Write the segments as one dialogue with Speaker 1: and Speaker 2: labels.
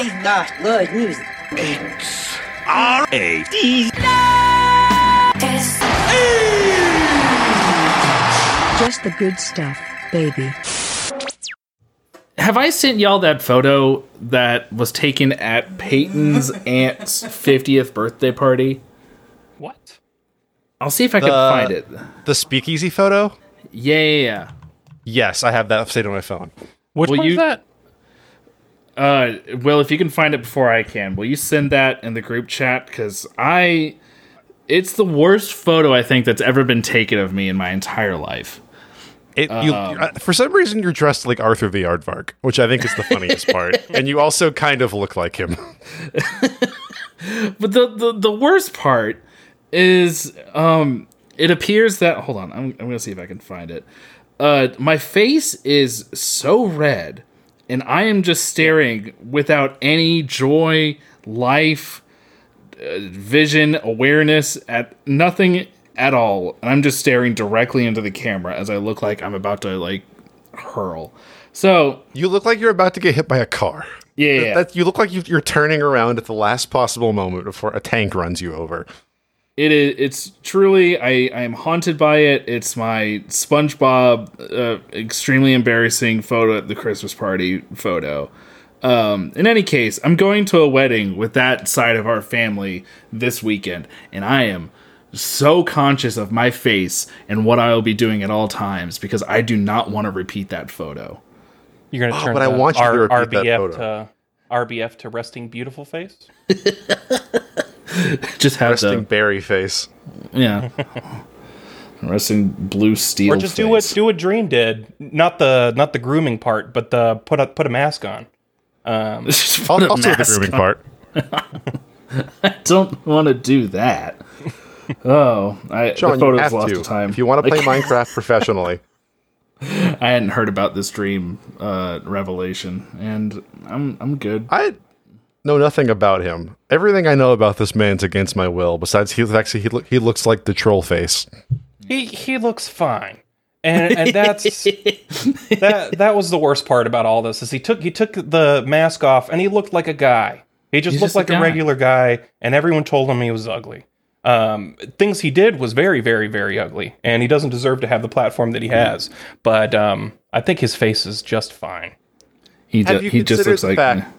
Speaker 1: I got good news.
Speaker 2: R A D.
Speaker 3: Just the good stuff, baby.
Speaker 4: Have I sent y'all that photo that was taken at Peyton's aunt's 50th birthday party?
Speaker 5: What?
Speaker 4: I'll see if I can find it.
Speaker 6: The speakeasy photo?
Speaker 4: Yeah, yeah, yeah.
Speaker 6: Yes, I have that saved on my phone.
Speaker 5: Which
Speaker 4: Will
Speaker 5: one's
Speaker 4: you-
Speaker 5: that?
Speaker 4: Uh, well, if you can find it before I can, will you send that in the group chat? Because I, it's the worst photo I think that's ever been taken of me in my entire life.
Speaker 6: It, you, uh, for some reason, you're dressed like Arthur the Aardvark, which I think is the funniest part. And you also kind of look like him.
Speaker 4: But the, the the worst part is, um, it appears that hold on, I'm I'm gonna see if I can find it. Uh, my face is so red, and I am just staring without any joy, life, uh, vision, awareness at nothing at all. And I'm just staring directly into the camera as I look like I'm about to like hurl. So
Speaker 6: You look like you're about to get hit by a car.
Speaker 4: yeah, yeah, yeah.
Speaker 6: That, you look like you, you're turning around at the last possible moment before a tank runs you over.
Speaker 4: It is. It's truly. I. I am haunted by it. It's my SpongeBob, uh, extremely embarrassing photo at the Christmas party photo. Um, in any case, I'm going to a wedding with that side of our family this weekend, and I am so conscious of my face and what I will be doing at all times because I do not want to repeat that photo.
Speaker 5: You're gonna
Speaker 6: Oh,
Speaker 5: turn
Speaker 6: but I want you to
Speaker 5: R-
Speaker 6: repeat that
Speaker 5: RBF
Speaker 6: photo.
Speaker 5: to RBF to resting beautiful face.
Speaker 4: Just have
Speaker 6: Resting
Speaker 4: the
Speaker 6: berry face.
Speaker 4: yeah, resting blue steel.
Speaker 5: Or just do what
Speaker 4: face.
Speaker 5: do what Dream did. Not the not the grooming part, but the put a put a mask on.
Speaker 4: Just put a
Speaker 6: Al- Also, the
Speaker 4: mask
Speaker 6: grooming
Speaker 4: on.
Speaker 6: part.
Speaker 4: don't want to do that. Oh, I,
Speaker 6: John,
Speaker 4: the
Speaker 6: you
Speaker 4: photos
Speaker 6: have
Speaker 4: lost
Speaker 6: to.
Speaker 4: to time.
Speaker 6: If you want to play Minecraft professionally,
Speaker 4: I hadn't heard about this dream uh, revelation, and I'm I'm good.
Speaker 6: I know nothing about him. Everything I know about this man's against my will. Besides, he actually he, look, he looks like the troll face.
Speaker 5: He he looks fine. And and that's that that was the worst part about all this is he took he took the mask off and he looked like a guy. He just
Speaker 4: He's
Speaker 5: looked
Speaker 4: just
Speaker 5: like a,
Speaker 4: guy.
Speaker 5: regular guy and everyone told him he was ugly. Um, things he did was very very very ugly and he doesn't deserve to have the platform that he has. But um, I think his face is just fine.
Speaker 4: He ju- he just looks
Speaker 6: the
Speaker 4: like
Speaker 6: fact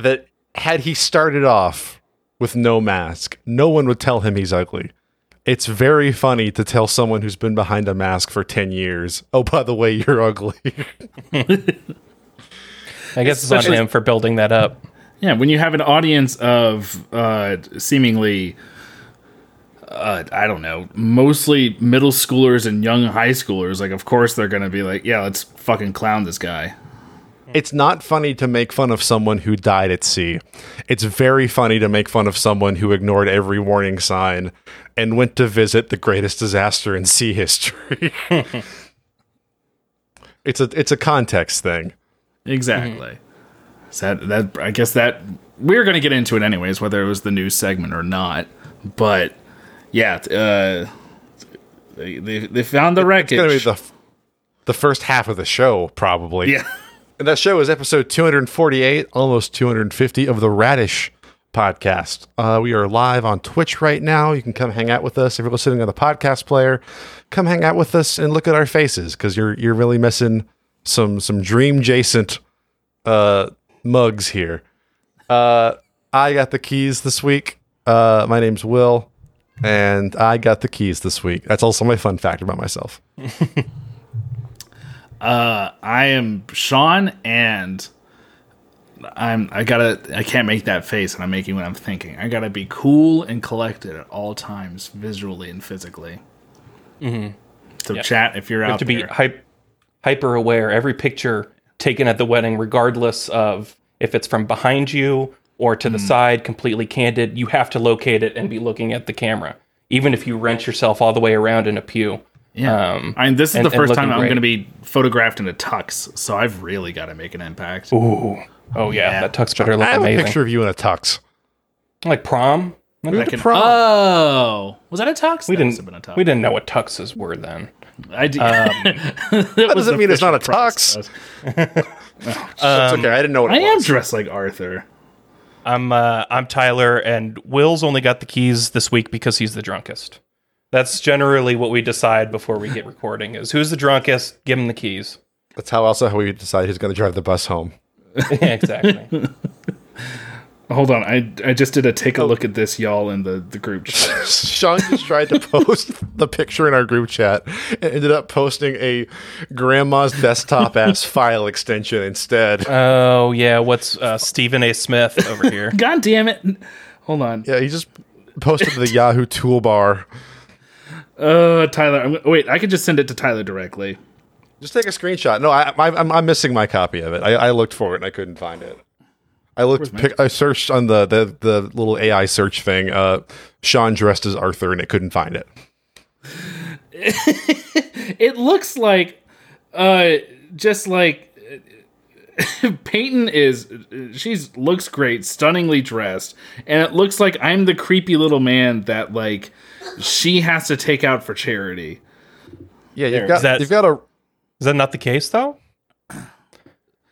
Speaker 6: that had he started off with no mask, no one would tell him he's ugly. It's very funny to tell someone who's been behind a mask for 10 years, oh, by the way, you're ugly.
Speaker 5: I guess it's on him for building that up.
Speaker 4: yeah. When you have an audience of uh, seemingly. Uh, I don't know, mostly middle schoolers and young high schoolers. Like, of course, they're gonna be like, "Yeah, let's fucking clown this guy."
Speaker 6: It's not funny to make fun of someone who died at sea. It's very funny to make fun of someone who ignored every warning sign and went to visit the greatest disaster in sea history. it's a it's a context thing.
Speaker 4: Exactly. So that that I guess that we're gonna get into it anyways, whether it was the news segment or not. But yeah, uh, they, they they found the
Speaker 6: It's going to be
Speaker 4: wreckage.
Speaker 6: the the first half of the show probably.
Speaker 4: yeah,
Speaker 6: And that show is episode 248, almost 250 of the Radish podcast. Uh, we are live on Twitch right now. You can come hang out with us if you're listening on the podcast player. Come hang out with us and look at our faces because you're you're really missing some some dream adjacent uh, mugs here. Uh, I got the keys this week. Uh, my name's Will, and I got the keys this week. That's also my fun fact about myself.
Speaker 4: I am Sean, and I'm I gotta I can't make that face, and I'm making what I'm thinking. I gotta be cool and collected at all times, visually and physically. Mm-hmm. So chat if you're
Speaker 5: You have
Speaker 4: out
Speaker 5: to be
Speaker 4: there.
Speaker 5: hype, hyper aware. Every picture taken at the wedding, regardless of if it's from behind you or to the
Speaker 4: Hmm.
Speaker 5: side, completely candid, you have to locate it and be looking at the camera. Even if you wrench yourself all the way around in a pew.
Speaker 4: Yeah,
Speaker 5: Um,
Speaker 4: I mean, this is
Speaker 5: and-
Speaker 4: the first time I'm going to be photographed in a tux, so I've really got to make an impact.
Speaker 5: Ooh. Oh yeah,
Speaker 4: Yeah.
Speaker 5: that tux better look
Speaker 6: I have
Speaker 5: amazing.
Speaker 6: a picture of you in a tux.
Speaker 5: Like prom.
Speaker 6: We went
Speaker 4: Like
Speaker 6: to prom.
Speaker 4: oh, was that a tux?
Speaker 5: We
Speaker 4: That
Speaker 5: didn't.
Speaker 4: been a tux.
Speaker 5: We didn't know what tuxes were then.
Speaker 4: I do.
Speaker 6: That doesn't mean it's not a tux. It's okay. I didn't know what
Speaker 4: I
Speaker 6: it
Speaker 4: am
Speaker 6: was.
Speaker 4: dressed like Arthur.
Speaker 5: I'm uh, I'm Tyler, and Will's only got the keys this week because he's the drunkest. That's generally what we decide before we get recording: is who's the drunkest? Give him the keys.
Speaker 6: That's how also how we decide who's going to drive the bus home.
Speaker 5: Yeah, exactly.
Speaker 4: Hold on, I I just did a take a look at this, y'all, in the the group chat.
Speaker 6: Sean just tried to post the picture in our group chat and ended up posting a grandma's desktop ass file extension instead.
Speaker 5: oh yeah, what's uh, Stephen A. Smith over here?
Speaker 4: God damn it! Hold on.
Speaker 6: Yeah, he just posted the Yahoo toolbar.
Speaker 4: Uh, Tyler. I'm, wait, I could just send it to Tyler directly.
Speaker 6: Just take a screenshot. No, I, I, I'm, I'm missing my copy of it. I, I looked for it and I couldn't find it. I looked. Pick, I searched on the, the the little AI search thing. Uh, Sean dressed as Arthur, and it couldn't find it.
Speaker 4: It looks like, uh, just like Peyton is. She's looks great, stunningly dressed, and it looks like I'm the creepy little man that like she has to take out for charity.
Speaker 6: Yeah, you've got
Speaker 5: that-
Speaker 6: you've got a
Speaker 5: Is that not the case though?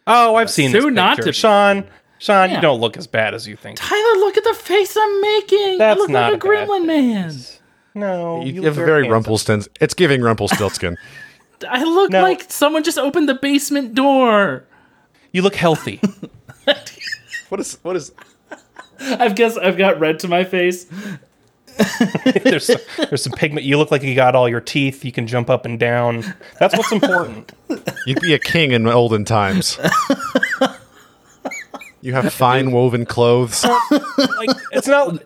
Speaker 5: Oh, I've uh, seen this
Speaker 4: not
Speaker 5: picture.
Speaker 4: to be.
Speaker 5: Sean, Sean,
Speaker 4: Yeah.
Speaker 5: you don't look as bad as you think.
Speaker 4: Tyler, look at the face I'm making.
Speaker 5: That's
Speaker 4: I look
Speaker 5: not
Speaker 4: like a
Speaker 5: a
Speaker 4: gremlin man.
Speaker 5: No,
Speaker 6: you,
Speaker 5: look
Speaker 6: have a very
Speaker 5: handsome.
Speaker 6: Rumpelstiltskin. It's giving Rumpelstiltskin.
Speaker 4: I look
Speaker 5: No.
Speaker 4: like someone just opened the basement door.
Speaker 5: You look healthy.
Speaker 6: what is what is?
Speaker 4: I've guess I've got red to my face.
Speaker 5: there's some, there's some pigment. You look like you got all your teeth. You can jump up and down. That's what's important.
Speaker 6: You'd be a king in olden times. You have fine woven clothes.
Speaker 5: Like it's not.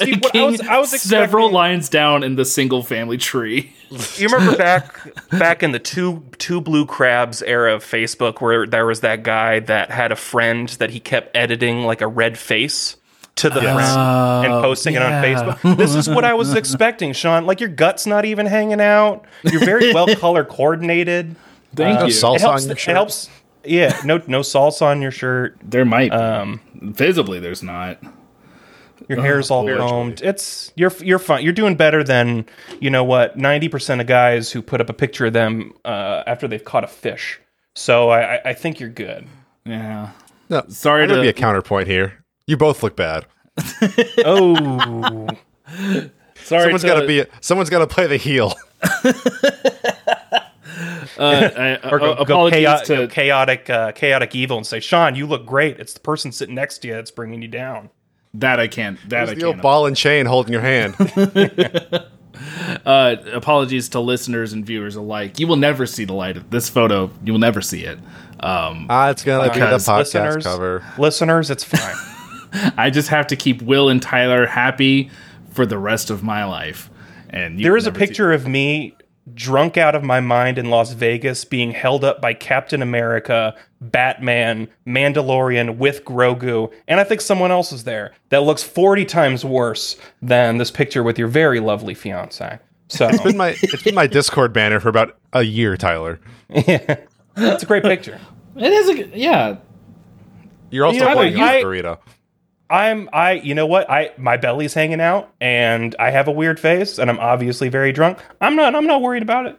Speaker 5: See, what I was I was
Speaker 4: several lines down in the single family tree.
Speaker 5: You remember back back in the two two blue crabs era of Facebook, where there was that guy that had a friend that he kept editing like a red face to the friend and posting it on. Facebook. This is what I was expecting, Sean. Like your guts not even hanging out. You're very well color coordinated.
Speaker 4: Thank
Speaker 6: No
Speaker 4: you.
Speaker 6: salsa
Speaker 5: It helps.
Speaker 6: on your
Speaker 5: It
Speaker 6: shirt.
Speaker 5: helps. Yeah, no no salsa on your shirt.
Speaker 4: There might be.
Speaker 5: Um,
Speaker 4: visibly there's not.
Speaker 5: Your hair's all
Speaker 6: Lord.
Speaker 5: combed. It's you're you're fine. You're doing better than you know what ninety percent of guys who put up a picture of them uh, after they've caught a fish. So I, I- I think you're good.
Speaker 4: Yeah.
Speaker 6: No,
Speaker 4: Sorry
Speaker 6: I'm
Speaker 4: to-
Speaker 6: be a counterpoint here. You both look bad.
Speaker 5: Oh,
Speaker 4: Sorry
Speaker 6: Someone's
Speaker 4: to,
Speaker 6: got to be. Someone's got to play the heel.
Speaker 4: uh, I-
Speaker 5: or go,
Speaker 4: uh,
Speaker 5: go
Speaker 4: apologies
Speaker 5: chaotic,
Speaker 4: to
Speaker 5: chaotic, uh, chaotic evil, and say, Sean, you look great. It's the person sitting next to you that's bringing you down.
Speaker 4: that I can't that I
Speaker 6: the old
Speaker 4: can't.
Speaker 6: ball and chain holding your hand.
Speaker 4: Uh, apologies to listeners and viewers alike. You will never see the light of this photo. You will never see it. Um,
Speaker 6: Ah, it's gonna be the podcast
Speaker 5: listeners,
Speaker 6: cover.
Speaker 5: listeners, it's fine.
Speaker 4: I just have to keep Will and Tyler happy for the rest of my life. And you
Speaker 5: There
Speaker 4: will
Speaker 5: is a
Speaker 4: never see-
Speaker 5: picture of me drunk out of my mind in Las Vegas being held up by Captain America, Batman, Mandalorian with Grogu, and I think someone else is there that looks 40 times worse than this picture with your very lovely fiance. So
Speaker 6: It's been my it's been my Discord banner for about a year, Tyler.
Speaker 5: it's a great picture.
Speaker 4: It is a yeah.
Speaker 6: You're also
Speaker 5: You know,
Speaker 6: playing
Speaker 5: I-
Speaker 6: with burrito.
Speaker 5: I'm I you know what? I my belly's hanging out and I have a weird face and I'm obviously very drunk. I'm not I'm not worried about it.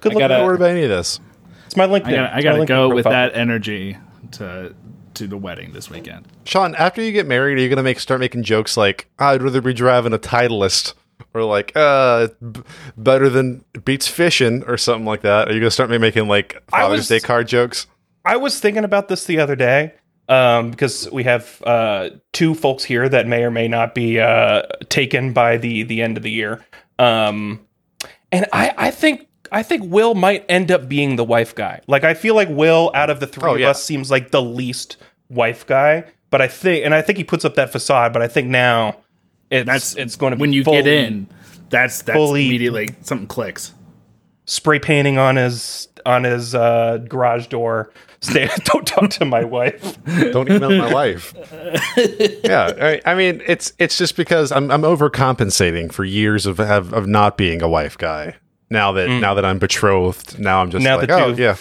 Speaker 5: Good
Speaker 4: I
Speaker 5: look.
Speaker 6: Don't worry about any of this.
Speaker 5: It's my LinkedIn.
Speaker 4: I gotta, I gotta
Speaker 5: LinkedIn
Speaker 4: go with that energy to to the wedding this weekend.
Speaker 6: Sean, after you get married, are you gonna make start making jokes like I'd rather be driving a Titleist or like uh b- better than beats fishing or something like that? Are you gonna start ma- making like
Speaker 5: I
Speaker 6: Father's
Speaker 5: was-
Speaker 6: Day card jokes?
Speaker 5: I was thinking about this the other day um, because we have uh, two folks here that may or may not be uh, taken by the the end of the year, um, and I, I think I think Will might end up being the wife guy. Like I feel like Will, out of the three
Speaker 6: Oh,
Speaker 5: of
Speaker 6: yeah.
Speaker 5: us, seems like the least wife guy. But I think, and I think he puts up that facade. But I think now it's
Speaker 4: That's
Speaker 5: it's going to
Speaker 4: when you get in. That's that's
Speaker 5: fully-
Speaker 4: immediately something clicks.
Speaker 5: spray painting on his on his uh, garage door. Stay, don't talk to my wife.
Speaker 6: Don't email my wife. yeah, I, I mean it's it's just because I'm I'm overcompensating for years of of, of not being a wife guy. Now that now that I'm betrothed, now I'm just
Speaker 5: Now
Speaker 6: like,
Speaker 5: that
Speaker 6: oh
Speaker 5: you've-
Speaker 6: yeah,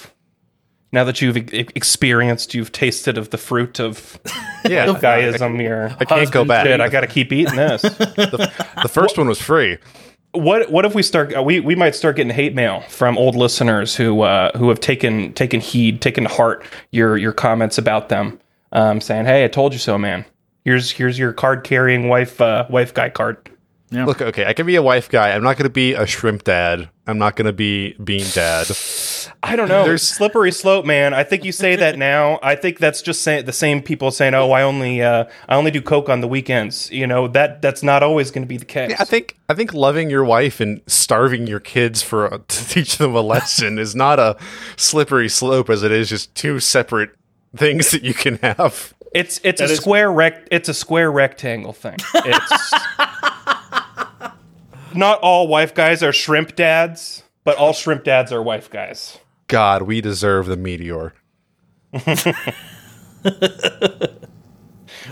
Speaker 5: now that you've e- experienced, you've tasted of the fruit of
Speaker 6: yeah.
Speaker 5: guyism. Your
Speaker 6: I, I can't go back.
Speaker 5: Shit, I got to keep eating this.
Speaker 6: the first one was free.
Speaker 5: What what if we start? uh, We we might start getting hate mail from old listeners who uh, who have taken taken heed, taken to heart your your comments about them, um, saying, "Hey, I told you so, man. Here's here's your card carrying wife uh, wife guy card."
Speaker 6: Look, okay, I can be a wife guy. I'm not going to be a shrimp dad. I'm not going to be bean dad.
Speaker 5: I don't know.
Speaker 6: There's-
Speaker 5: slippery slope, man. I think you say that now. I think that's just say, the same people saying, "Oh, I only uh, I only do coke on the weekends." You know that that's not always going to be the case.
Speaker 6: I think I think loving your wife and starving your kids for to teach them a lesson is not a slippery slope as it is just two separate things that you can have.
Speaker 5: It's it's a
Speaker 4: is-
Speaker 5: square rect it's a square rectangle thing. It's not all wife guys are shrimp dads, but all shrimp dads are wife guys.
Speaker 6: God, we deserve the meteor.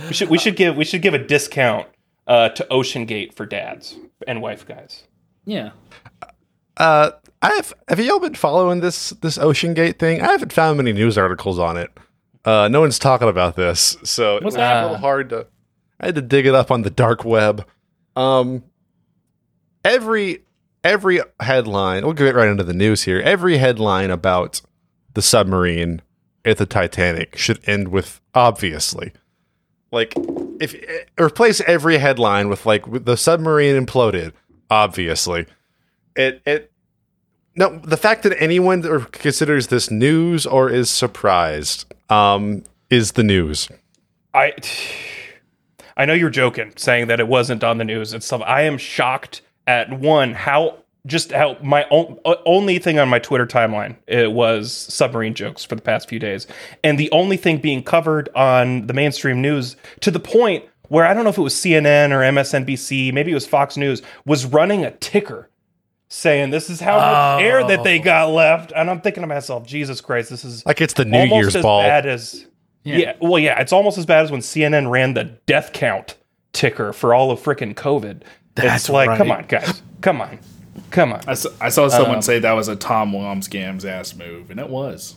Speaker 5: We should we should give we should give a discount uh, to Ocean Gate for dads and wife guys.
Speaker 4: Yeah.
Speaker 6: Uh, I have have y'all been following this this Ocean Gate thing? I haven't found many news articles on it. Uh, no one's talking about this, so it was a little hard to. I had to dig it up on the dark web. Um, every every headline. We'll get right into the news here. Every headline about the submarine at the Titanic should end with obviously. Like if replace every headline with like the submarine imploded, obviously. It it no, the fact that anyone considers this news or is surprised um is the news.
Speaker 5: I I know you're joking, saying that it wasn't on the news and stuff. I am shocked at one how just how my o- only thing on my Twitter timeline it was submarine jokes for the past few days, and the only thing being covered on the mainstream news to the point where I don't know if it was CNN or MSNBC, maybe it was Fox News, was running a ticker saying this is how much air that they oh. got left, and I'm thinking to myself, Jesus Christ, this is
Speaker 6: Like it's the New
Speaker 5: almost
Speaker 6: Year's
Speaker 5: as
Speaker 6: ball.
Speaker 5: bad as yeah. Well, yeah, it's almost as bad as when CNN ran the death count ticker for all of freaking COVID.
Speaker 4: That's
Speaker 5: it's like, come on, guys, come on, come on.
Speaker 4: I saw, I saw someone say that was a Tom Wambsgans ass move, and it was.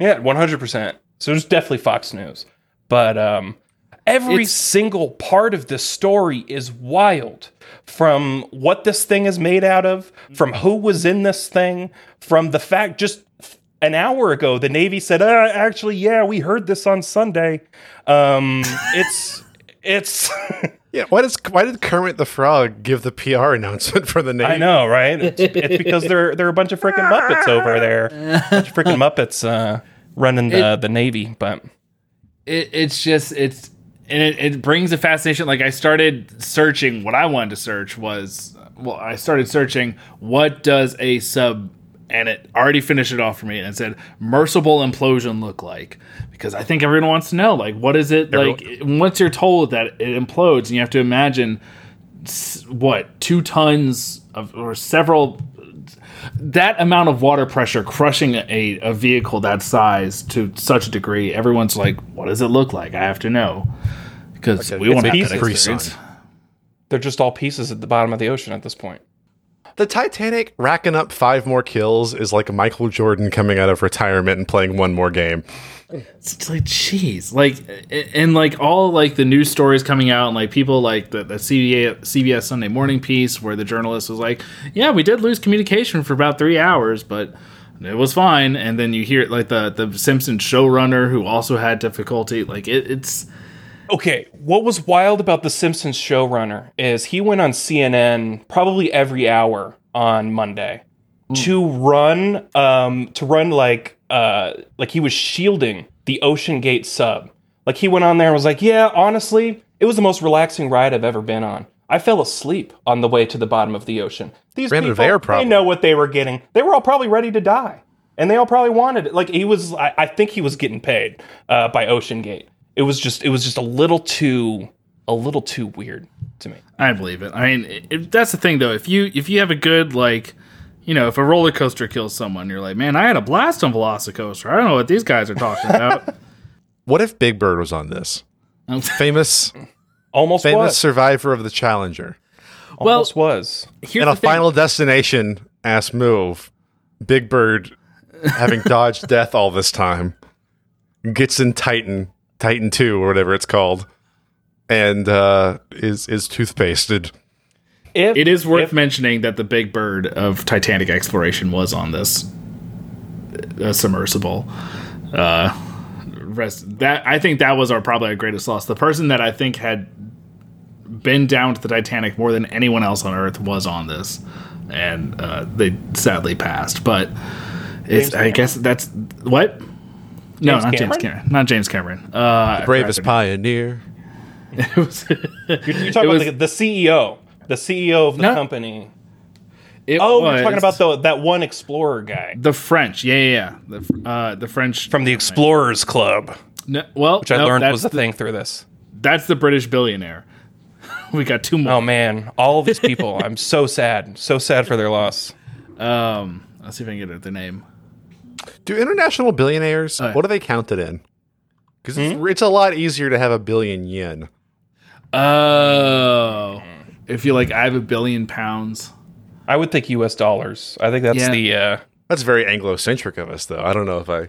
Speaker 5: Yeah, one hundred percent. So it's definitely Fox News, but um, every
Speaker 4: It's-
Speaker 5: single part of this story is wild. From what this thing is made out of, from who was in this thing, from the fact just an hour ago the Navy said, uh, "Actually, yeah, we heard this on Sunday." Um, it's it's.
Speaker 6: Yeah, why does why did Kermit the Frog give the PR announcement for the name?
Speaker 5: I know, right? It's, it's because they're they're a bunch of freaking muppets over there, a bunch of freaking muppets uh, running the the Navy. But
Speaker 4: it, it's just it's and it, it brings a fascination like i started searching what i wanted to search was well i started searching what does a sub and it already finished it off for me and it said merciful implosion look like because i think everyone wants to know like what is it like once you're told that it implodes and you have to imagine what two tons of or several that amount of water pressure crushing a, a vehicle that size to such a degree, everyone's like, "What does it look like?" I have to know because we want to
Speaker 5: have
Speaker 4: that experience.
Speaker 5: they're just all pieces at the bottom of the ocean at this point.
Speaker 6: The Titanic racking up five more kills is like Michael Jordan coming out of retirement and playing one more game.
Speaker 4: It's like, jeez, like, and like all like the news stories coming out, and like people like the the CBA, CBS Sunday Morning piece where the journalist was like, "Yeah, we did lose communication for about three hours, but." It was fine, and then you hear like the the Simpsons showrunner who also had difficulty. Like it, it's
Speaker 5: Okay, what was wild about the Simpsons showrunner is he went on CNN probably every hour on Monday to run um to run like uh like he was shielding the Ocean Gate sub. Like he went on there and was like, "Yeah, honestly, it was the most relaxing ride I've ever been on. I fell asleep on the way to the bottom of the ocean. These
Speaker 6: Ran
Speaker 5: people, they know what they were getting. They were all probably ready to die, and they all probably wanted it. Like he was, I, I think he was getting paid uh, by Ocean Gate. It was just, it was just a little too, a little too weird to me.
Speaker 4: I believe it. I mean, if, that's the thing though. If you if you have a good like, you know, if a roller coaster kills someone, you're like, man, I had a blast on Velocicoaster. I don't know what these guys are talking about.
Speaker 6: What if Big Bird was on this? Um, famous
Speaker 5: Almost
Speaker 6: famous
Speaker 5: was,
Speaker 6: survivor of the Challenger.
Speaker 4: well,
Speaker 5: almost was.
Speaker 4: here's
Speaker 6: In a
Speaker 4: the thing.
Speaker 6: final destination ass move, Big Bird, having dodged death all this time, gets in Titan, Titan 2 or whatever it's called, and uh, is is toothpasted.
Speaker 5: If,
Speaker 4: It is worth
Speaker 5: if-
Speaker 4: mentioning that the big bird of Titanic exploration was on this uh, submersible. Uh, rest that I think that was our probably our greatest loss. The person that I think had been down to the Titanic more than anyone else on Earth was on this, and uh, they sadly passed. But it's
Speaker 5: James
Speaker 4: I guess that's what. No,
Speaker 5: James
Speaker 4: not James
Speaker 5: Cameron?
Speaker 4: Cameron. Not James Cameron. Uh,
Speaker 6: Bravest pioneer.
Speaker 4: It was-
Speaker 5: You're, you're talking
Speaker 4: It was-
Speaker 5: about the, the CEO, the CEO of the
Speaker 4: No.
Speaker 5: company.
Speaker 4: it
Speaker 5: Oh,
Speaker 4: was
Speaker 5: you're talking about the that one explorer guy
Speaker 4: the French. Yeah, yeah, yeah. The uh, the French
Speaker 5: from the Explorers Club,
Speaker 4: No, well,
Speaker 5: which I
Speaker 4: no,
Speaker 5: learned was a
Speaker 4: the,
Speaker 5: thing through this.
Speaker 4: that's the British billionaire. we got two more.
Speaker 5: Oh man, all of these people. I'm so sad, so sad for their loss.
Speaker 4: Um, let's see if I can get at the name.
Speaker 6: Do international billionaires,
Speaker 4: yeah.
Speaker 6: what are they counted in? Because it's, it's a lot easier to have a billion yen.
Speaker 4: Oh, if you like, I have a billion pounds.
Speaker 5: I would think U.S. dollars. I think that's
Speaker 4: Yeah.
Speaker 5: the. Uh,
Speaker 6: That's very Anglo-centric of us, though. I don't know if I.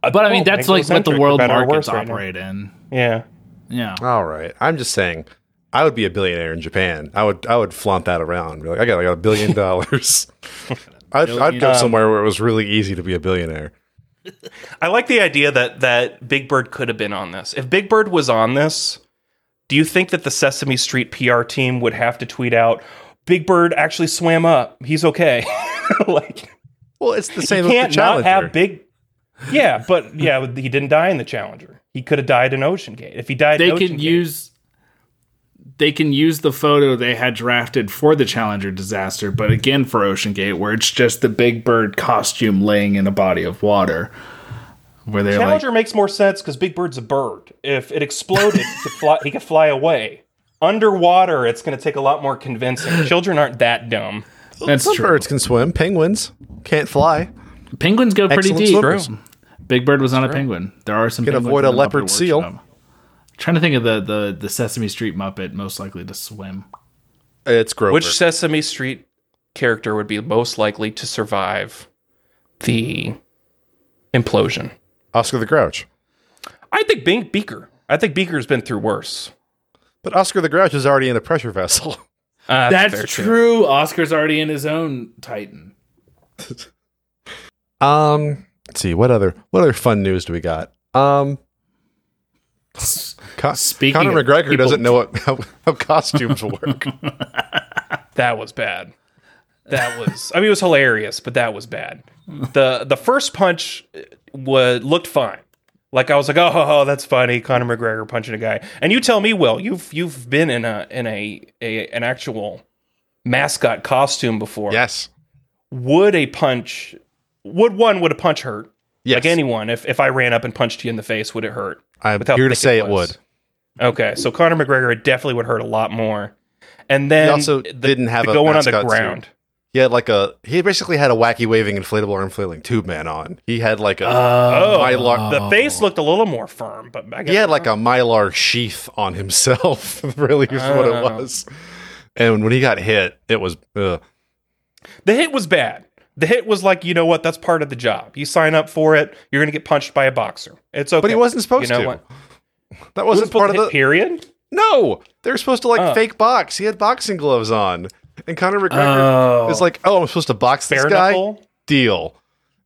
Speaker 4: But I mean, that's like what the world
Speaker 5: for better or
Speaker 4: markets
Speaker 5: worse right
Speaker 4: operate in.
Speaker 5: Yeah.
Speaker 4: Yeah.
Speaker 6: All right, I'm just saying, I would be a billionaire in Japan. I would, I would flaunt that around. Be like, I got, I got a billion dollars. I'd, I'd go
Speaker 5: Um,
Speaker 6: somewhere where it was really easy to be a billionaire.
Speaker 5: I like the idea that that Big Bird could have been on this. If Big Bird was on this, do you think that the Sesame Street PR team would have to tweet out, "Big Bird actually swam up. He's okay." like
Speaker 6: Well, it's the
Speaker 5: you
Speaker 6: same with
Speaker 5: can't
Speaker 6: the
Speaker 5: not have big. Yeah, but yeah, he didn't die in the Challenger. He could have died in Ocean Gate. If he died,
Speaker 4: They
Speaker 5: in Ocean
Speaker 4: can
Speaker 5: Gate,
Speaker 4: use. They can use the photo they had drafted for the Challenger disaster, but again for Ocean Gate, where it's just the big bird costume laying in a body of water, where they're like,
Speaker 5: Challenger makes more sense because Big Bird's a bird. If it exploded, he, could fly, he could fly away. Underwater, it's going to take a lot more convincing. Children aren't that dumb.
Speaker 4: "That's
Speaker 6: Some
Speaker 4: true."
Speaker 6: birds can swim. Penguins can't fly.
Speaker 4: Penguins go pretty
Speaker 6: Excellent
Speaker 4: deep.
Speaker 6: swimmers.
Speaker 4: Big Bird was not a penguin. There are some
Speaker 6: Can avoid a
Speaker 4: in the Muppet
Speaker 6: leopard seal.
Speaker 4: Workshop. Trying to think of the, the the Sesame Street Muppet most likely to swim.
Speaker 6: It's Grover.
Speaker 5: Which Sesame Street character would be most likely to survive the implosion?
Speaker 6: Oscar the Grouch.
Speaker 5: I think Bing Beaker. I think Beaker's been through worse.
Speaker 6: But Oscar the Grouch is already in a pressure vessel.
Speaker 5: Uh,
Speaker 4: That's
Speaker 5: fair too.
Speaker 4: true. Oscar's already in his own Titan.
Speaker 6: Um, let's see what other what other fun news do we got? Um, Co-
Speaker 4: Speaking
Speaker 6: Conor
Speaker 4: of
Speaker 6: McGregor doesn't know what, how, how costumes work.
Speaker 5: That was bad. That was. I mean, it was hilarious, but that was bad. the The first punch uh, was looked fine. Like I was like, oh, ho, ho, that's funny. Conor McGregor punching a guy. And you tell me, Will, you've you've been in a in a, a an actual mascot costume before.
Speaker 6: yes,
Speaker 5: Would a punch? Would one? Would a punch hurt?
Speaker 6: yes.
Speaker 5: Like anyone, if if I ran up and punched you in the face, would it hurt?
Speaker 6: I'm
Speaker 5: With
Speaker 6: here to say it,
Speaker 5: was.
Speaker 6: would.
Speaker 5: Okay, so Conor McGregor it definitely would hurt a lot more. And then
Speaker 6: He also
Speaker 5: the,
Speaker 6: didn't have
Speaker 5: the
Speaker 6: a
Speaker 5: going on the
Speaker 6: mascot suit.
Speaker 5: ground.
Speaker 6: He had like a he basically had a wacky waving inflatable arm flailing tube man on. He had like a
Speaker 5: Oh,
Speaker 6: mylar.
Speaker 5: the face looked a little more firm, but I guess
Speaker 6: he had like a mylar sheath on himself. really is what it
Speaker 5: Oh.
Speaker 6: was. And when he got hit, it was ugh.
Speaker 5: the hit was bad. The hit was like, you know what? That's part of the job. You sign up for it. You're going to get punched by a boxer. It's okay.
Speaker 6: but he wasn't supposed
Speaker 5: You know
Speaker 6: to.
Speaker 5: what?
Speaker 6: That wasn't
Speaker 5: was
Speaker 6: part of the
Speaker 5: period.
Speaker 6: No, they were supposed to like
Speaker 5: Oh.
Speaker 6: fake box. He had boxing gloves on, and Conor McGregor
Speaker 4: Oh.
Speaker 6: is like, "Oh, I'm supposed to box this
Speaker 5: Bare
Speaker 6: guy."
Speaker 5: knuckle.
Speaker 6: Deal,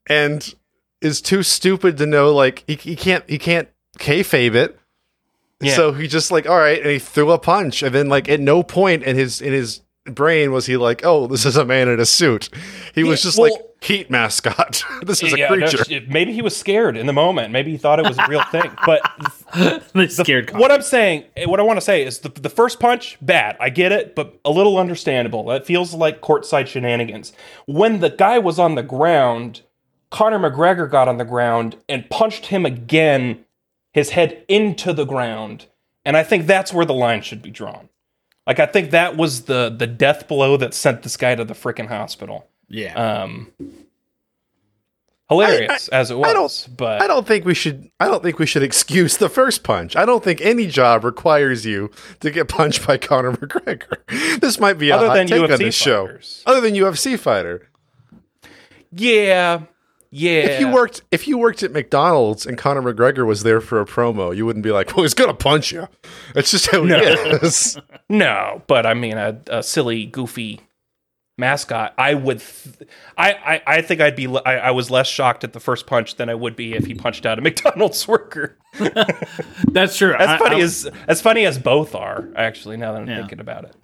Speaker 6: and is too stupid to know like he, he can't he can't kayfabe it.
Speaker 5: Yeah.
Speaker 6: So he just like, all right, and he threw a punch, and then like at no point in his in his brain was he like, oh, this is a man in a suit. He was just
Speaker 5: well-
Speaker 6: like heat mascot. this is a
Speaker 5: Yeah, no,
Speaker 6: creature.
Speaker 5: sh- maybe he was scared in the moment. Maybe he thought it was a real thing. But
Speaker 4: they scared. Con-
Speaker 5: what I'm saying, what I want to say is the, the first punch, bad. I get it, but a little understandable. That feels like courtside shenanigans. When the guy was on the ground, Conor McGregor got on the ground and punched him again, his head into the ground. And I think that's where the line should be drawn. Like I think that was the the death blow that sent this guy to the freaking hospital.
Speaker 4: yeah.
Speaker 5: Um, hilarious as it was,
Speaker 6: I don't-
Speaker 5: but
Speaker 6: I don't think we should. I don't think we should excuse the first punch. I don't think any job requires you to get punched by Conor McGregor. This might be a
Speaker 5: Other
Speaker 6: hot
Speaker 5: than
Speaker 6: take on
Speaker 5: UFC
Speaker 6: this show. Other than UFC fighter,
Speaker 5: Yeah, Yeah.
Speaker 6: If you worked if you worked at McDonald's and Conor McGregor was there for a promo, you wouldn't be like, "Well, he's gonna punch you." It's just how
Speaker 5: No.
Speaker 6: he is.
Speaker 5: No, but I mean a, a silly, goofy mascot. I would, th- I, I, I think I'd be. l- I, I was less shocked at the first punch than I would be if he punched out a McDonald's worker.
Speaker 4: That's true.
Speaker 5: As
Speaker 4: I-
Speaker 5: funny
Speaker 4: I-
Speaker 5: as as funny as both are, actually. Now that I'm
Speaker 4: Yeah.
Speaker 5: thinking about it,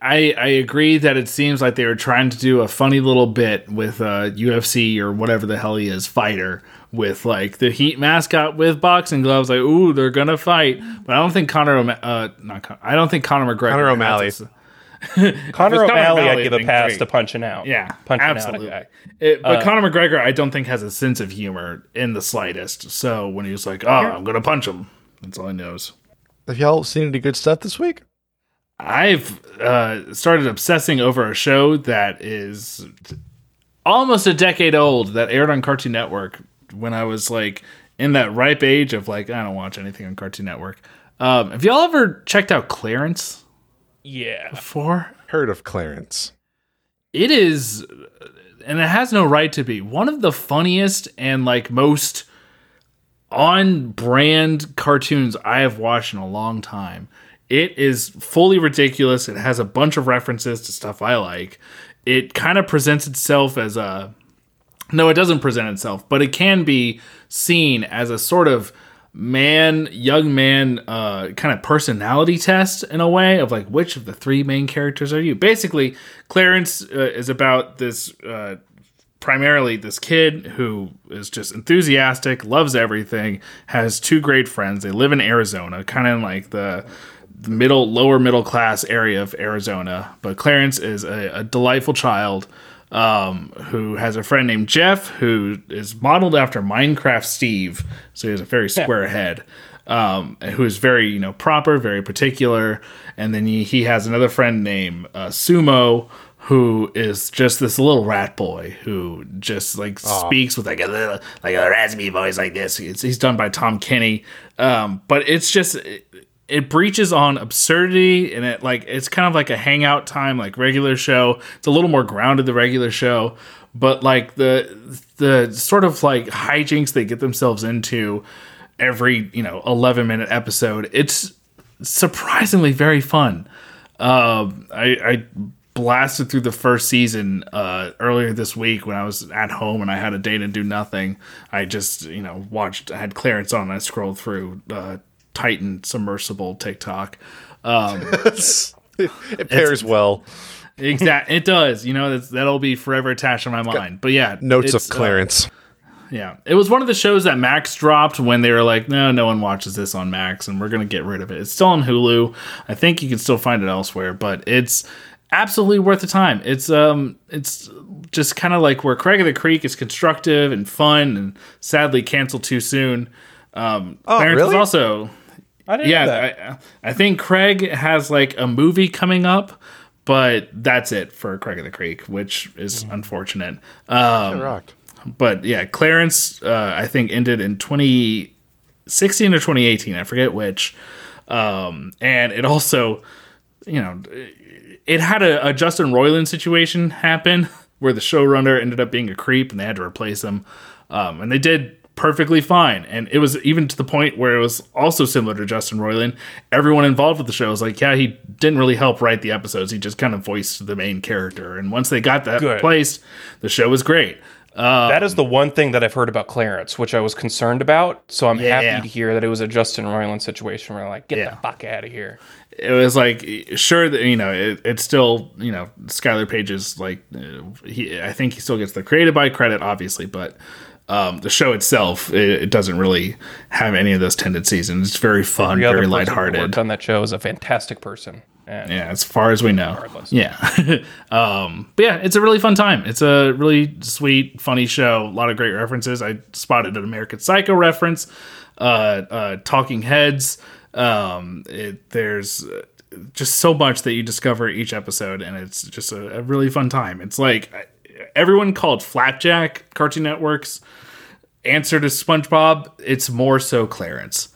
Speaker 4: I, I agree that it seems like they were trying to do a funny little bit with uh, UFC or whatever the hell he is fighter with like the Heat mascot with boxing gloves. Like, ooh, they're gonna fight. But I don't think Conor, O'Ma- uh, not Con- I don't think Conor McGregor,
Speaker 6: Conor
Speaker 4: has
Speaker 6: O'Malley.
Speaker 4: this-
Speaker 5: Connor
Speaker 4: If it's Conor
Speaker 5: O'Malley, I'd give a pass
Speaker 4: great.
Speaker 5: to punching out.
Speaker 4: Yeah,
Speaker 5: punching
Speaker 4: absolutely.
Speaker 5: out a guy.
Speaker 4: It, but
Speaker 5: Uh,
Speaker 4: Conor McGregor, I don't think has a sense of humor in the slightest. So when he was like, "Oh, I'm gonna punch him," that's all he knows.
Speaker 6: Have y'all seen any good stuff this week?
Speaker 4: I've uh, started obsessing over a show that is almost a decade old that aired on Cartoon Network when I was like in that ripe age of like I don't watch anything on Cartoon Network. Um, have y'all ever checked out Clarence
Speaker 5: Yeah,
Speaker 4: before?
Speaker 6: Heard of Clarence?
Speaker 4: It is, and it has no right to be one of the funniest and like most on brand cartoons I have watched in a long time. It is fully ridiculous. It has a bunch of references to stuff I like. It kind of presents itself as a no, it doesn't present itself, but it can be seen as a sort of man, young man, uh, kind of personality test in a way of like which of the three main characters are you? Basically, Clarence uh, is about this uh, primarily this kid who is just enthusiastic, loves everything, has two great friends. They live in Arizona, kind of like the, the middle, lower middle class area of Arizona. But Clarence is a, a delightful child um, who has a friend named Jeff who is modeled after Minecraft Steve. So he has a very square head. Um, who is very, you know, proper, very particular. And then he, he has another friend named uh, Sumo, who is just this little rat boy who just like speaks with like a little like a raspy voice like this. It's, he's done by Tom Kenny, um, but it's just it, breaches on absurdity and it like it's kind of like a hangout time like regular show. It's a little more grounded the regular show, but like the the sort of like hijinks they get themselves into every you know 11 minute episode. It's surprisingly very fun. Um, I, I blasted through the first season uh, earlier this week when I was at home and I had a day to do nothing. I just, you know, watched, I had Clarence on I scrolled through uh, Titan submersible TikTok. Um,
Speaker 6: It pairs well.
Speaker 4: exact, it does. You know, that'll be forever attached in my mind. But yeah,
Speaker 6: Notes of
Speaker 4: uh,
Speaker 6: Clarence.
Speaker 4: yeah, it was one of the shows that Max dropped when they were like, "No, no one watches this on Max, and we're gonna get rid of it." It's still on Hulu. I think you can still find it elsewhere, but it's absolutely worth the time. It's um, it's just kind of like where Craig of the Creek is constructive and fun, and sadly canceled too soon. Um, Clarence is
Speaker 6: really?
Speaker 4: also
Speaker 5: I didn't know
Speaker 4: yeah,
Speaker 5: that.
Speaker 4: I, I think Craig has like a movie coming up, but that's it for Craig of the Creek, which is unfortunate. Um,
Speaker 6: Rocked.
Speaker 4: but yeah, Clarence, uh, I think ended in 2016 or 2018. I forget which. Um, and it also, you know, it had a, a Justin Roiland situation happen where the showrunner ended up being a creep and they had to replace him. Um, and they did perfectly fine. And it was even to the point where it was also similar to Justin Roiland. Everyone involved with the show was like, yeah, he didn't really help write the episodes. He just kind of voiced the main character. And once they got that
Speaker 5: Good.
Speaker 4: replaced, the show was great.
Speaker 5: that is the one thing that I've heard about Clarence, which I was concerned about. So I'm
Speaker 4: Yeah.
Speaker 5: happy to hear that it was a Justin Roiland situation where like, get
Speaker 4: Yeah.
Speaker 5: the fuck out of here.
Speaker 4: it was like sure that you know it, it's still you know Skyler Page's like uh, he I think he still gets the created by credit obviously but um, the show itself it, it doesn't really have any of those tendencies and it's very fun
Speaker 5: Every
Speaker 4: very lighthearted.
Speaker 5: worked on that show is a fantastic person. And
Speaker 4: yeah as far as we know.
Speaker 5: Regardless.
Speaker 4: yeah. Um, but yeah it's a really fun time. It's a really sweet funny show a lot of great references. I spotted an American Psycho reference uh, uh, Talking Heads. Um, it, there's uh, just so much that you discover each episode and it's just a, a really fun time. It's like everyone called flapjack cartoon network's answer to spongebob it's more so clarence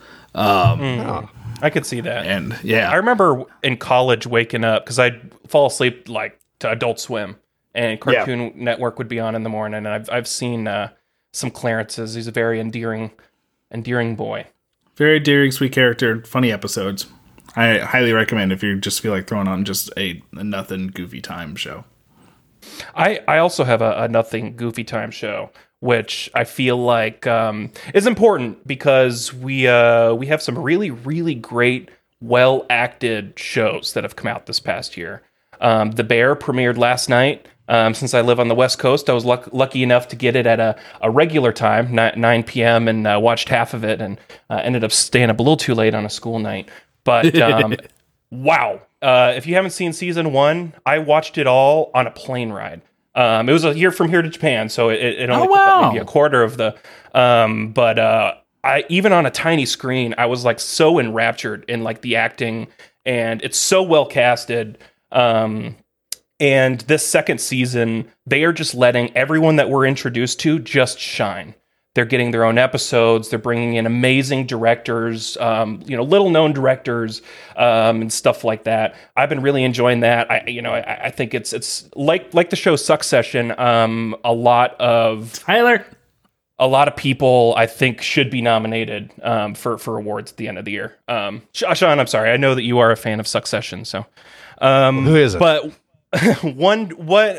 Speaker 5: I could see that.
Speaker 4: and yeah
Speaker 5: I remember in college waking up because I'd fall asleep like to Adult Swim and Cartoon Network would be on in the morning, and I've I've seen uh, some Clarences. He's a very endearing, endearing boy.
Speaker 4: Very daring, sweet character, funny episodes. I highly recommend if you just feel like throwing on just a, a nothing goofy time show.
Speaker 5: I, I also have a, a nothing goofy time show, which I feel like um, is important because we uh, we have some really really great, well acted shows that have come out this past year. Um, the Bear premiered last night. Um, since I live on the West Coast, I was luck- lucky enough to get it at a, a regular time, 9, 9 p.m., and uh, watched half of it and uh, ended up staying up a little too late on a school night. But um, wow. Uh, if you haven't seen season one, I watched it all on a plane ride. Um, it was a year from here to Japan, so it, it only
Speaker 4: Oh, wow.
Speaker 5: maybe a quarter of the. Um, but uh, I even on a tiny screen, I was like so enraptured in like the acting, and it's so well casted. Um, and this second season, they are just letting everyone that we're introduced to just shine. They're getting their own episodes. They're bringing in amazing directors, um, you know, little known directors um, and stuff like that. I've been really enjoying that. I, you know, I, I think it's it's like like the show Succession. Um, a lot of
Speaker 4: Tyler,
Speaker 5: a lot of people I think should be nominated um, for for awards at the end of the year. Um, Sean, I'm sorry, I know that you are a fan of Succession, so um,
Speaker 6: Who isn't?
Speaker 5: But one what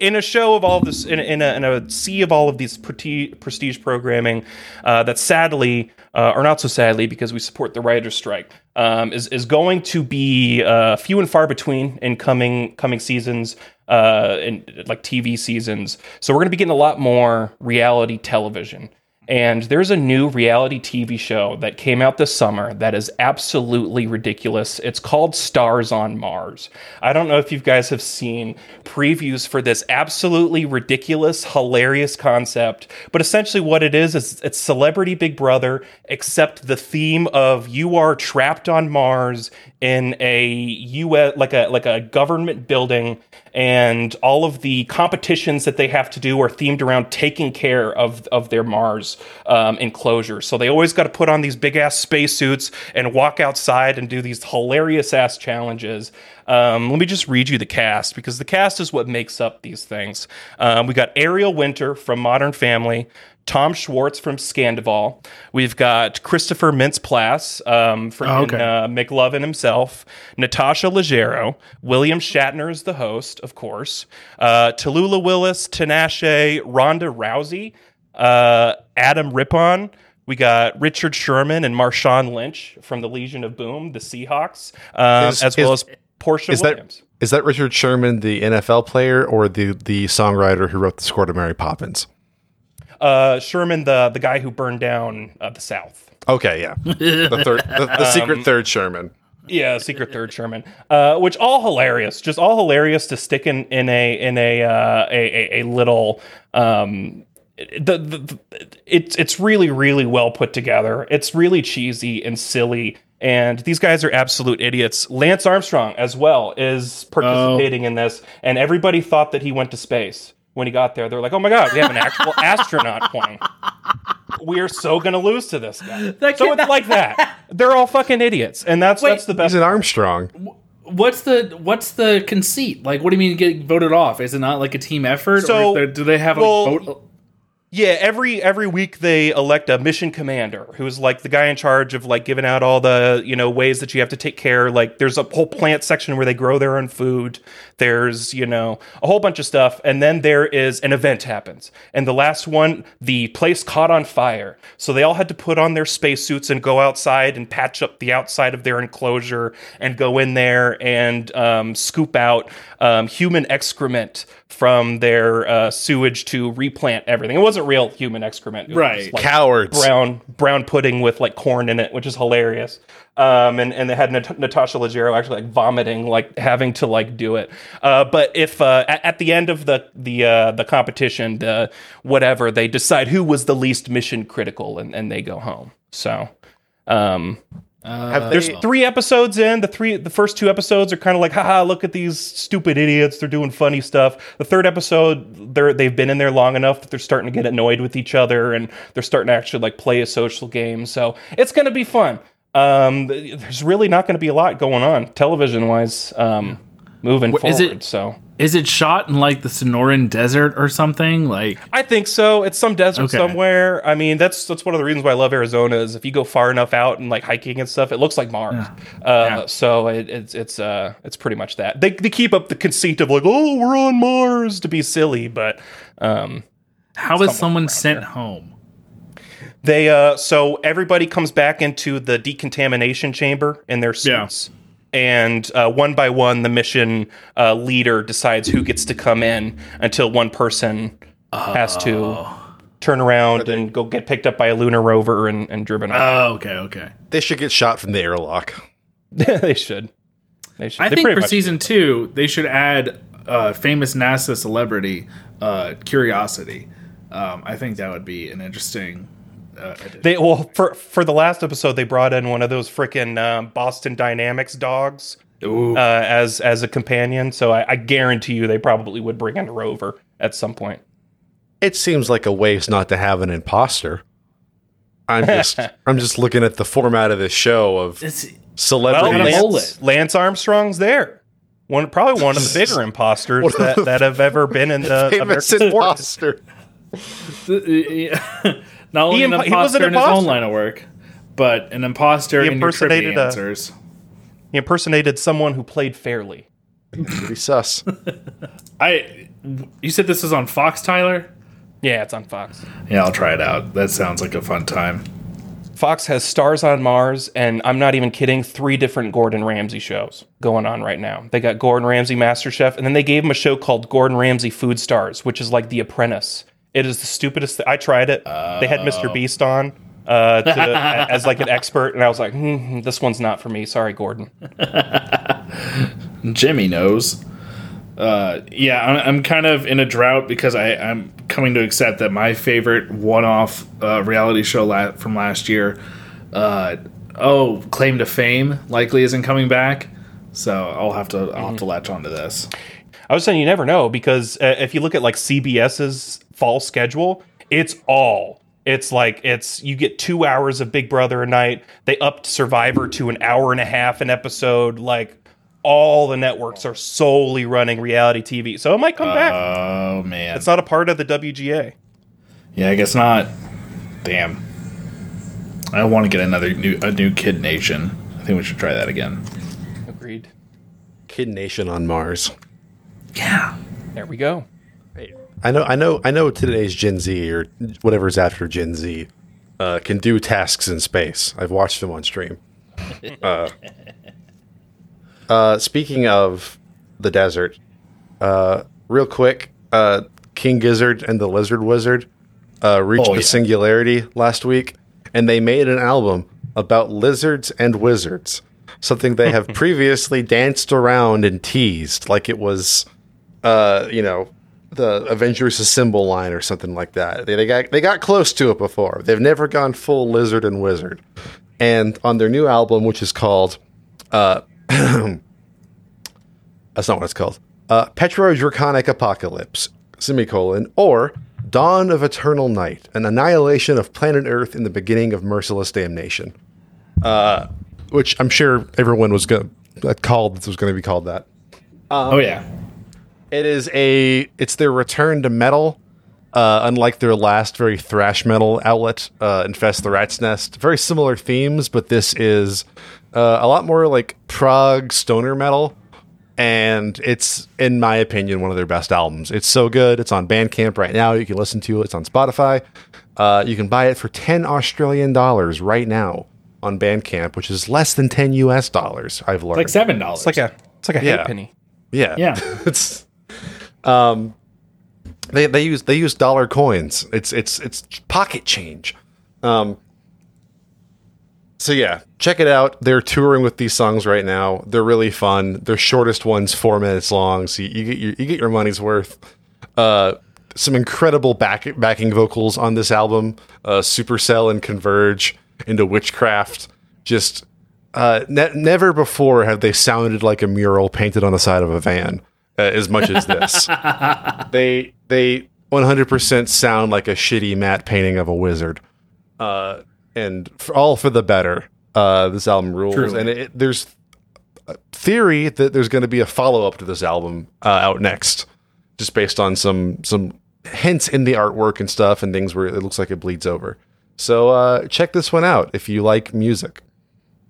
Speaker 5: in a show of all this in, a- in, a, in a sea of all of these prestige programming uh, that sadly uh, or not so sadly because we support the writers strike um, is is going to be uh, few and far between in coming coming seasons uh, in like TV seasons. So we're going to be getting a lot more reality television. And there's a new reality TV show that came out this summer that is absolutely ridiculous. It's called Stars on Mars. I don't know if you guys have seen previews for this absolutely ridiculous, hilarious concept, but essentially what it is is it's Celebrity Big Brother, except the theme of you are trapped on Mars in a US like a like a government building and all of the competitions that they have to do are themed around taking care of of their Mars um, enclosure. So they always got to put on these big ass spacesuits and walk outside and do these hilarious ass challenges. Um, let me just read you the cast because the cast is what makes up these things. Um, we got Ariel Winter from Modern Family. Tom Schwartz from Scandoval. We've got Christopher Mintz-Plasse um, from
Speaker 4: Oh, okay.
Speaker 5: uh, McLovin himself, Natasha Leggero, William Shatner is the host, of course, uh, Tallulah Willis, Tinashe, Ronda Rousey, uh, Adam Rippon. We got Richard Sherman and Marshawn Lynch from the Legion of Boom, the Seahawks, um,
Speaker 6: Is-
Speaker 5: as well
Speaker 6: is-
Speaker 5: as Porsha
Speaker 6: is that
Speaker 5: Williams.
Speaker 6: is that Richard Sherman, the NFL player, or the the songwriter who wrote the score to Mary Poppins?
Speaker 5: uh, Sherman, the the guy who burned down uh, the South.
Speaker 6: Okay, yeah, the third, the, the secret third Sherman.
Speaker 5: Yeah, Secret Third Sherman, uh, which all hilarious, just all hilarious to stick in in a in a uh, a, a, a little. Um, the, the, the it's it's really really well put together. It's really cheesy and silly, and these guys are absolute idiots. Lance Armstrong as well is participating oh. in this, and everybody thought that he went to space when he got there. They're like, "Oh my god, we have an actual astronaut playing." We are so gonna lose to this guy.
Speaker 4: That
Speaker 5: so it's like that. They're all fucking idiots, and that's
Speaker 4: Wait.
Speaker 5: that's the best
Speaker 6: He's an Armstrong.
Speaker 4: what's the what's the conceit? Like, what do you mean get voted off? Is it not like a team effort,
Speaker 5: So,
Speaker 4: or is do they have
Speaker 5: well,
Speaker 4: like vote?
Speaker 5: Yeah, every every week they elect a mission commander who's like the guy in charge of like giving out all the you know ways that you have to take care. Like there's a whole plant section where they grow their own food. There's you know a whole bunch of stuff, and then there is an event happens. And the last one, the place caught on fire, so they all had to put on their spacesuits and go outside and patch up the outside of their enclosure and go in there and um, scoop out um, human excrement from their uh, sewage to replant everything. It wasn't real human excrement, It
Speaker 4: Right.
Speaker 5: just, like,
Speaker 6: Cowards.
Speaker 5: Brown brown pudding with like corn in it, which is hilarious. Um, and and they had Nat- Natasha Leggero actually like vomiting, like having to like do it. Uh, but if uh, at, at the end of the the uh, the competition, the whatever they decide who was the least mission critical, and, and they go home. So. Um,
Speaker 6: Have
Speaker 5: there's
Speaker 6: they,
Speaker 5: three episodes in. The three, the first two episodes are kind of like, haha, look at these stupid idiots. They're doing funny stuff. The third episode, they're they've been in there long enough that they're starting to get annoyed with each other and they're starting to actually like play a social game. So it's gonna be fun. Um, there's really not going to be a lot going on television wise. Um, moving
Speaker 4: Wh- is
Speaker 5: forward.
Speaker 4: it-
Speaker 5: so
Speaker 4: Is it shot in like the Sonoran Desert or something? Like,
Speaker 5: I think so. It's some desert
Speaker 4: Okay.
Speaker 5: somewhere. I mean, that's that's one of the reasons why I love Arizona is if you go far enough out and like hiking and stuff, it looks like Mars. Uh,
Speaker 4: Yeah.
Speaker 5: So it, it's it's uh it's pretty much that. They they keep up the conceit of like, oh, we're on Mars to be silly, but um,
Speaker 4: how is someone sent home?
Speaker 5: they uh so everybody comes back into the decontamination chamber in their
Speaker 4: Yeah.
Speaker 5: Suits. And uh, one by one, the mission uh, leader decides who gets to come in until one person has to turn around and go get picked up by a lunar rover and, and driven off.
Speaker 4: Oh, okay, okay.
Speaker 6: They should get shot from the airlock.
Speaker 5: they should. They should.
Speaker 4: I
Speaker 5: They
Speaker 4: think for
Speaker 5: much-
Speaker 4: season two, they should add uh, famous NASA celebrity uh, Curiosity. Um, I think that would be an interesting. Uh.
Speaker 5: They well for for the last episode they brought in one of those freaking um, Boston Dynamics dogs uh, as as a companion. So I, I guarantee you they probably would bring in a rover at some point.
Speaker 6: It seems like a waste not to have an imposter. I'm just I'm just looking at the format of this show of
Speaker 4: It's-
Speaker 6: celebrities.
Speaker 4: Gotta
Speaker 5: Lance. Lance Armstrong's there. One probably one of the bigger imposters that,
Speaker 6: the
Speaker 5: that have ever been in the
Speaker 6: famous
Speaker 5: American sports.
Speaker 6: imposter.
Speaker 4: Not only
Speaker 5: He
Speaker 4: an
Speaker 5: impo- he
Speaker 4: imposter
Speaker 5: was an
Speaker 4: in his own line of work, but an imposter
Speaker 5: He
Speaker 4: in your trivia
Speaker 5: impersonated a-
Speaker 4: answers.
Speaker 5: He impersonated someone who played fairly.
Speaker 6: Pretty sus.
Speaker 4: I, you said this is on Fox, Tyler.
Speaker 5: Yeah, it's on Fox.
Speaker 4: Yeah, I'll try it out. That sounds like a fun time.
Speaker 5: Fox has Stars on Mars, and I'm not even kidding, three different Gordon Ramsay shows going on right now. They got Gordon Ramsay MasterChef, and then they gave him a show called Gordon Ramsay Food Stars, which is like The Apprentice. It is the stupidest thing. I tried it. They had Mr. Beast on uh, to, as like an expert, and I was like, hmm, this one's not for me. Sorry, Gordon.
Speaker 4: Jimmy knows. Uh, yeah, I'm, I'm kind of in a drought because I, I'm coming to accept that my favorite one-off uh, reality show la- from last year, uh, oh, claim to fame, likely isn't coming back. So I'll have to I'll have to latch onto this.
Speaker 5: I was saying you never know because uh, if you look at like CBS's fall schedule, it's all. It's like it's you get two hours of Big Brother a night. They upped Survivor to an hour and a half an episode. Like all the networks are solely running reality TV, so it might come oh, back.
Speaker 4: Oh man,
Speaker 5: It's not a part of the WGA.
Speaker 4: yeah, I guess not. Damn, I want to get another new a new Kid Nation. I think we should try that again.
Speaker 5: Agreed.
Speaker 6: Kid Nation on Mars.
Speaker 4: Yeah,
Speaker 5: There we go.
Speaker 6: I know, I know, I know. Today's Gen Z or whatever's after Gen Z uh, can do tasks in space. I've watched them on stream. Uh, uh, speaking of the desert, uh, real quick, uh, King Gizzard and the Lizard Wizard uh, reached
Speaker 4: Oh,
Speaker 6: the
Speaker 4: yeah.
Speaker 6: singularity last week, and they made an album about lizards and wizards. Something they have previously danced around and teased, like it was uh, you know, the Avengers Assemble line or something like that. They, they got they got close to it before. They've never gone full lizard and wizard. And on their new album, which is called, uh, that's not what it's called, uh, PetroDragonic Apocalypse, semicolon, or Dawn of Eternal Night, an annihilation of planet Earth in the beginning of merciless damnation. Uh, which I'm sure everyone was going called was going to be called that.
Speaker 4: oh yeah.
Speaker 6: It is a it's their return to metal. Uh, unlike their last very thrash metal outlet, uh, Infest the Rat's Nest. Very similar themes, but this is uh, a lot more like prog stoner metal. And it's, in my opinion, one of their best albums. It's so good. It's on Bandcamp right now. You can listen to it. It's on Spotify. Uh, you can buy it for 10 Australian dollars right now on Bandcamp, which is less than 10 US dollars, I've learned.
Speaker 4: It's Like seven dollars.
Speaker 5: It's like a it's like a
Speaker 6: Yeah.
Speaker 5: halfpenny.
Speaker 6: yeah.
Speaker 4: Yeah.
Speaker 6: it's um they they use they use dollar coins. It's it's it's pocket change. Um so yeah, check it out. They're touring with these songs right now. They're really fun. Their shortest one's four minutes long, so you, you get your you get your money's worth. Uh, some incredible back, backing vocals on this album. Uh, Supercell and Converge into Witchcraft. Just uh, ne- never before have they sounded like a mural painted on the side of a van uh, as much as this. they they 100% sound like a shitty matte painting of a wizard, uh, and for, all for the better. Uh, this album rules,
Speaker 4: Truly.
Speaker 6: and it, there's a theory that there's going to be a follow up to this album uh, out next, just based on some some hints in the artwork and stuff and things where it looks like it bleeds over. So uh, check this one out if you like music.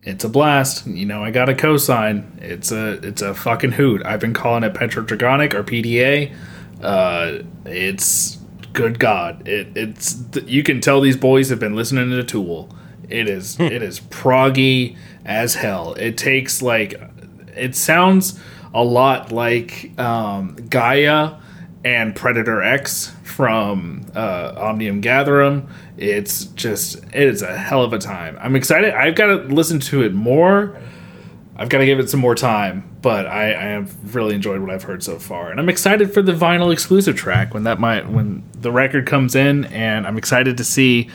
Speaker 4: It's a blast. You know, I got a cosign. It's a it's a fucking hoot. I've been calling it Petrodragonic or PDA. Uh, it's good God. It it's you can tell these boys have been listening to Tool. It is it is proggy as hell. It takes like it sounds a lot like um, Gaia and Predator X from uh, Omnium Gatherum. It's just it is a hell of a time. I'm excited. I've got to listen to it more. I've got to give it some more time, but I, I have really enjoyed what I've heard so far, and I'm excited for the vinyl exclusive track when that might when the record comes in, and I'm excited to see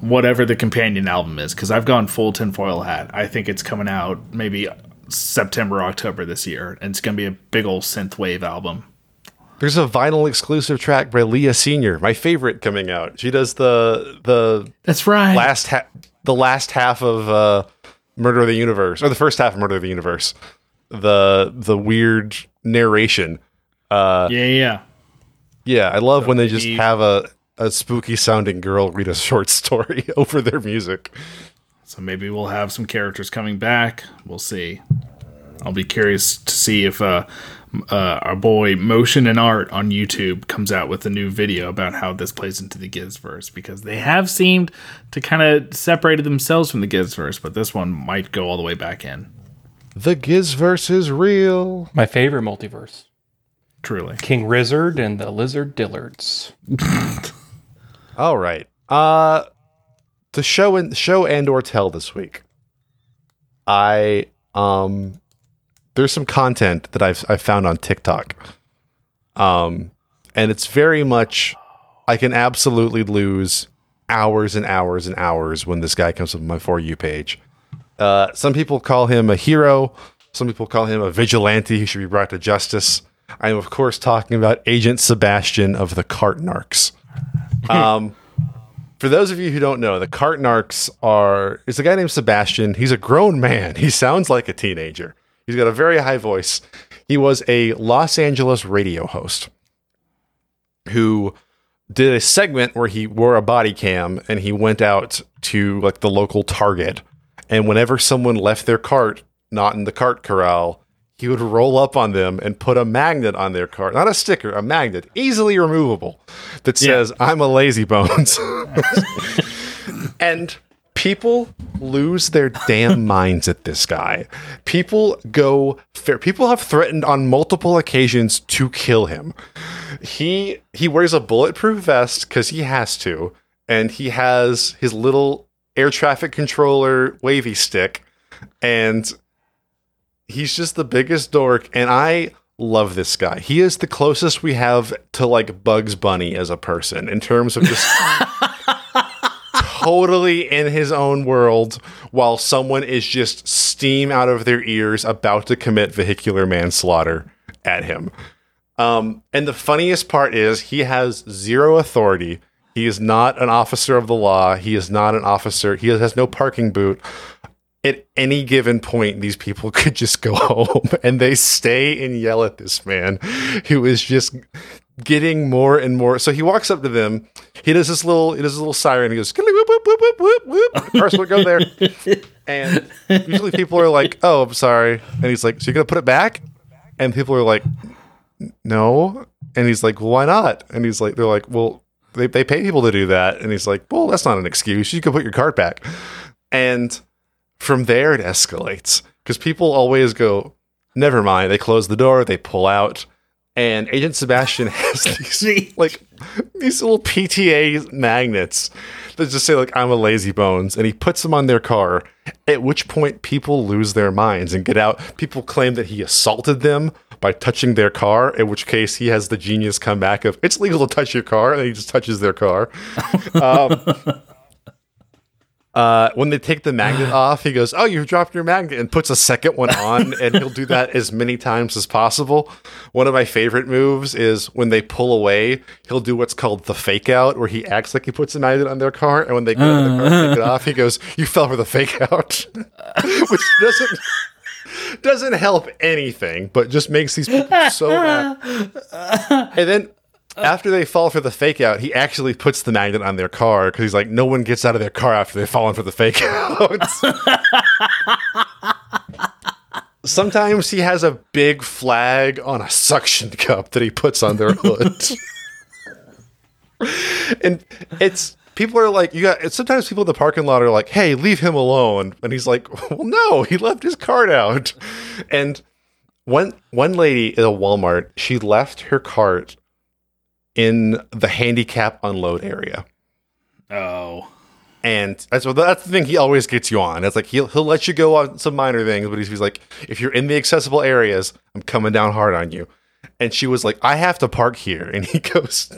Speaker 4: whatever the companion album is because I've gone full tinfoil hat. I think it's coming out maybe September October this year, and it's gonna be a big old synthwave album.
Speaker 6: There's a vinyl exclusive track by Leah Senior, my favorite, coming out. She does the the
Speaker 4: That's right.
Speaker 6: last ha- the last half of uh, Murder of the Universe, or the first half of Murder of the Universe. The the weird narration. Uh,
Speaker 4: yeah, yeah.
Speaker 6: yeah, I love when they just have a a spooky sounding girl read a short story over their music.
Speaker 4: So maybe we'll have some characters coming back. We'll see. I'll be curious to see if uh, uh, our boy Motion and Art on YouTube comes out with a new video about how this plays into the Gizverse because they have seemed to kind of separated themselves from the Gizverse, but this one might go all the way back in.
Speaker 6: The Gizverse is real.
Speaker 5: My favorite multiverse
Speaker 4: Truly.
Speaker 5: King Rizzard and the Lizard Dillards.
Speaker 6: All right. Uh the show and show and or tell this week. I um there's some content that I've I've found on TikTok. Um and it's very much I can absolutely lose hours and hours and hours when this guy comes up on my for you page. Uh some people call him a hero, some people call him a vigilante who should be brought to justice. I am of course talking about Agent Sebastian of the Cart Narcs. Um, for those of you who don't know, the Cart Narcs are is a guy named Sebastian. He's a grown man. He sounds like a teenager. He's got a very high voice. He was a Los Angeles radio host who did a segment where he wore a body cam and he went out to like the local Target. And whenever someone left their cart not in the cart corral, he would roll up on them and put a magnet on their cart. Not a sticker, a magnet, easily removable, that says, I'm a lazy bones. and people lose their damn minds at this guy. People go fair. People have threatened on multiple occasions to kill him. He he wears a bulletproof vest because he has to, and he has his little air traffic controller wavy stick, and he's just the biggest dork. And I love this guy. He is the closest we have to like Bugs Bunny as a person in terms of just totally in his own world while someone is just steam out of their ears about to commit vehicular manslaughter at him. Um, and the funniest part is he has zero authority. He is not an officer of the law. He is not an officer. He has no parking boot. At any given point, these people could just go home and they stay and yell at this man who is just getting more and more. So he walks up to them. He does this little, he does this little siren. He goes, "Skiddly whoop, whoop, whoop, whoop, whoop, whoop. First, we'll go there. And usually people are like, oh, I'm sorry. And he's like, so you're going to put it back? And people are like, no. And he's like, why not? And he's like, they're like, well, they, they pay people to do that. And he's like, well, that's not an excuse. You can put your cart back. And from there, it escalates because people always go, never mind. They close the door, they pull out. And Agent Sebastian has these like these little PTA magnets that just say like I'm a lazy bones, and he puts them on their car. At which point, people lose their minds and get out. People claim that he assaulted them by touching their car. In which case, he has the genius come back of it's legal to touch your car, and he just touches their car. Um, uh, when they take the magnet off, he goes, "Oh, you've dropped your magnet," and puts a second one on, and he'll do that as many times as possible. One of my favorite moves is when they pull away, he'll do what's called the fake out, where he acts like he puts a magnet on their car, and when they go to the car take it off, he goes, "You fell for the fake out," which doesn't doesn't help anything, but just makes these people so mad. And then Uh, after they fall for the fake out, he actually puts the magnet on their car because he's like, no one gets out of their car after they've fallen for the fake out. Sometimes he has a big flag on a suction cup that he puts on their hood. and it's people are like, you got. It. Sometimes people in the parking lot are like, "Hey, leave him alone," and he's like, "Well, no, he left his cart out." And one one lady at a Walmart, she left her cart in the handicap unload area.
Speaker 4: Oh.
Speaker 6: And that's what that's the thing he always gets you on. It's like he'll he'll let you go on some minor things, but he's, he's like, if you're in the accessible areas, I'm coming down hard on you. And she was like, I have to park here. And he goes,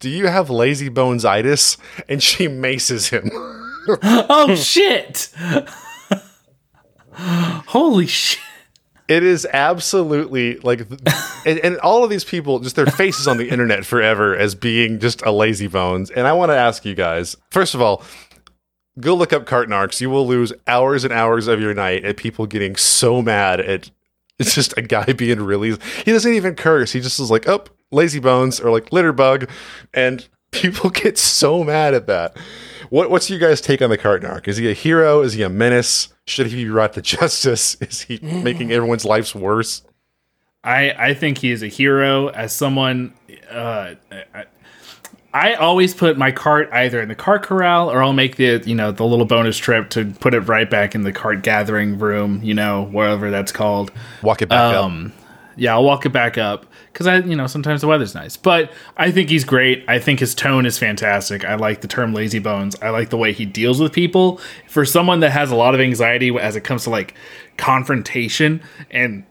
Speaker 6: Do you have lazy bones itis? And she maces him.
Speaker 4: Oh shit! Holy shit!
Speaker 6: It is absolutely like, and, and all of these people, just their faces on the internet forever as being just a lazy bones. And I want to ask you guys, first of all, go look up cart narcs. You will lose hours and hours of your night at people getting so mad at it's just a guy being really. He doesn't even curse. He just is like, oh, lazy bones or like litter bug, and people get so mad at that. What what's your guys' take on the cart narc? Is he a hero? Is he a menace? Should he be brought to justice? Is he making everyone's lives worse?
Speaker 4: I I think he is a hero. As someone, uh, I, I always put my cart either in the cart corral or I'll make the you know the little bonus trip to put it right back in the cart gathering room. You know wherever that's called.
Speaker 6: Walk it back up.
Speaker 4: Yeah, I'll walk it back up because I, you know, sometimes the weather's nice. But I think he's great. I think his tone is fantastic. I like the term lazy bones. I like the way he deals with people. For someone that has a lot of anxiety as it comes to like confrontation and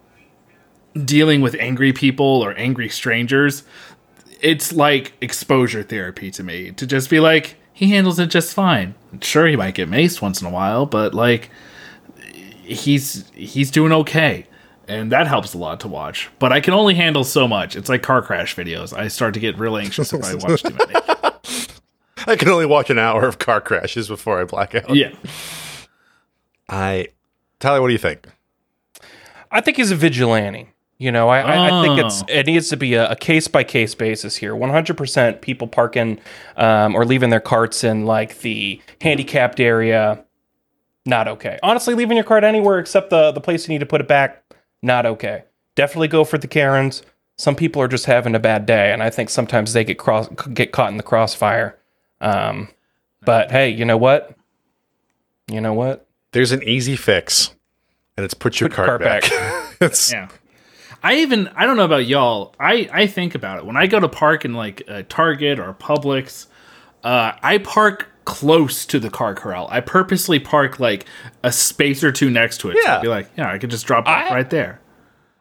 Speaker 4: dealing with angry people or angry strangers, it's like exposure therapy to me. To just be like, he handles it just fine. Sure, he might get maced once in a while, but like, he's he's doing okay and that helps a lot to watch. But I can only handle so much. It's like car crash videos. I start to get real anxious if I watch too many.
Speaker 6: I can only watch an hour of car crashes before I black out.
Speaker 4: Yeah.
Speaker 6: I, Tyler, what do you think?
Speaker 5: I think he's a vigilante. You know, I, I, I think it's
Speaker 4: Oh.
Speaker 5: it needs to be a case by case basis here. One hundred percent people parking um, or leaving their carts in like the handicapped area, not okay. Honestly, leaving your cart anywhere except the the place you need to put it back, not okay. Definitely go for the Karens. Some people are just having a bad day, and I think sometimes they get cross get caught in the crossfire. Um, but hey, you know what? You know what?
Speaker 6: There's an easy fix, and it's put your
Speaker 5: Put your
Speaker 6: cart,
Speaker 5: cart
Speaker 6: back. it's,
Speaker 4: Yeah. I even I don't know about y'all. I I think about it when I go to park in like a Target or Publix. Uh, I park close to the car corral. I purposely park like a space or two next to it. So
Speaker 6: Yeah.
Speaker 4: I'd be like, yeah, I could just drop it
Speaker 5: I-
Speaker 4: right there.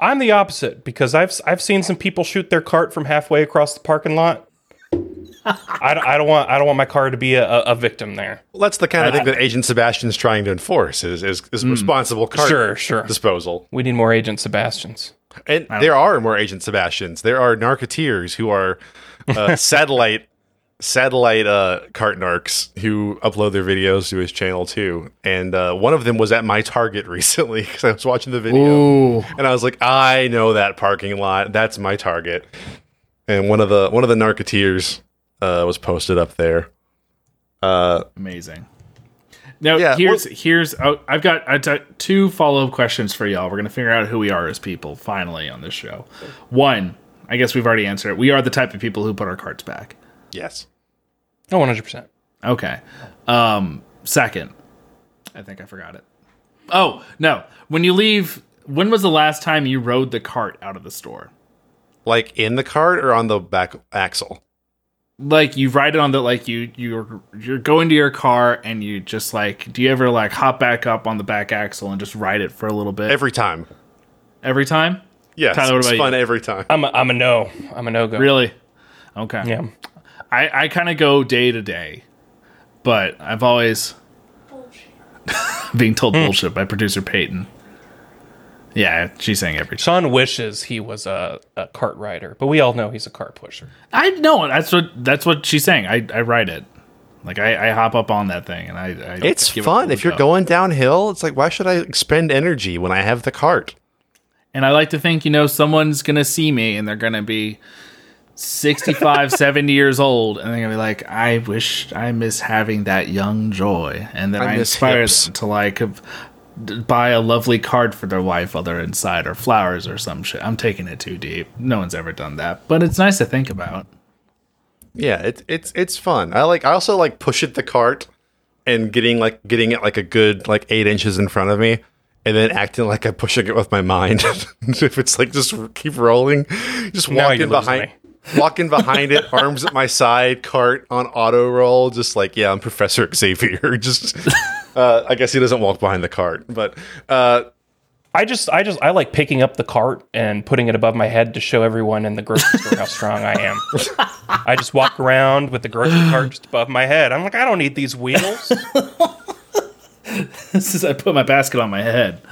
Speaker 5: I'm the opposite because I've I've seen some people shoot their cart from halfway across the parking lot. I, don't, I don't want I don't want my car to be a, a, a victim there.
Speaker 6: Well, that's the kind of thing that Agent Sebastian's trying to enforce is is, is responsible cart
Speaker 5: Sure, sure.
Speaker 6: disposal.
Speaker 5: We need more Agent Sebastians.
Speaker 6: And there are more Agent Sebastians. There are narcoteers who are uh, satellite satellite uh, cart narcs who upload their videos to his channel too. And uh, one of them was at my Target recently because I was watching the video
Speaker 4: Ooh.
Speaker 6: and I was like, I know that parking lot. That's my Target. And one of the one of the narcoteers uh, was posted up there. Uh,
Speaker 4: Amazing. Now
Speaker 6: Yeah,
Speaker 4: here's here's oh, I've got I've got two follow up questions for y'all. We're gonna figure out who we are as people finally on this show. One, I guess we've already answered it. We are the type of people who put our carts back.
Speaker 6: Yes.
Speaker 5: Oh, 100%.
Speaker 4: Okay. Um, second, I think I forgot it. Oh no! When you leave, when was the last time you rode the cart out of the store?
Speaker 6: Like in the cart or on the back axle?
Speaker 4: Like you ride it on the like you you're you're going to your car and you just like do you ever like hop back up on the back axle and just ride it for a little bit
Speaker 6: Every time.
Speaker 4: every time?
Speaker 6: Yes.
Speaker 4: Tyler, what
Speaker 6: it's
Speaker 4: about
Speaker 6: fun
Speaker 4: you?
Speaker 6: every time.
Speaker 5: I'm a, I'm a no. I'm a no go.
Speaker 4: Really? Okay.
Speaker 5: Yeah.
Speaker 4: I, I kind of go day to day, but I've always being told hmm. bullshit by producer Peyton. Yeah, she's saying every.
Speaker 5: Sean wishes he was a, a cart rider, but we all know he's a cart pusher.
Speaker 4: I know that's what that's what she's saying. I I ride it. Like I, I hop up on that thing and I. I
Speaker 6: It's
Speaker 4: give it
Speaker 6: fun. If you're
Speaker 4: go.
Speaker 6: going downhill, it's like, why should I expend energy when I have the cart?
Speaker 4: And I like to think, you know, someone's going to see me and they're going to be 65, 70 years old. And they're going to be like, I wish I miss having that young joy. And then
Speaker 6: I
Speaker 4: I,
Speaker 6: miss
Speaker 4: inspire
Speaker 6: hips.
Speaker 4: them to like buy a lovely card for their wife while they're inside or flowers or some shit. I'm taking it too deep. No one's ever done that. But it's nice to think about.
Speaker 6: Yeah, it's it's it's fun. I like. I also like pushing the cart and getting like getting it like a good like eight inches in front of me, and then acting like I'm pushing it with my mind. if it's like just keep rolling, just
Speaker 5: Now
Speaker 6: walking
Speaker 5: you're losing
Speaker 6: behind. Walking behind it, arms at my side, cart on auto roll, just like yeah, I'm Professor Xavier. Just, uh, I guess he doesn't walk behind the cart, but uh,
Speaker 5: I just, I just, I like picking up the cart and putting it above my head to show everyone in the grocery store how strong I am. I just walk around with the grocery cart just above my head. I'm like, I don't need these wheels.
Speaker 4: This is I put my basket on my head.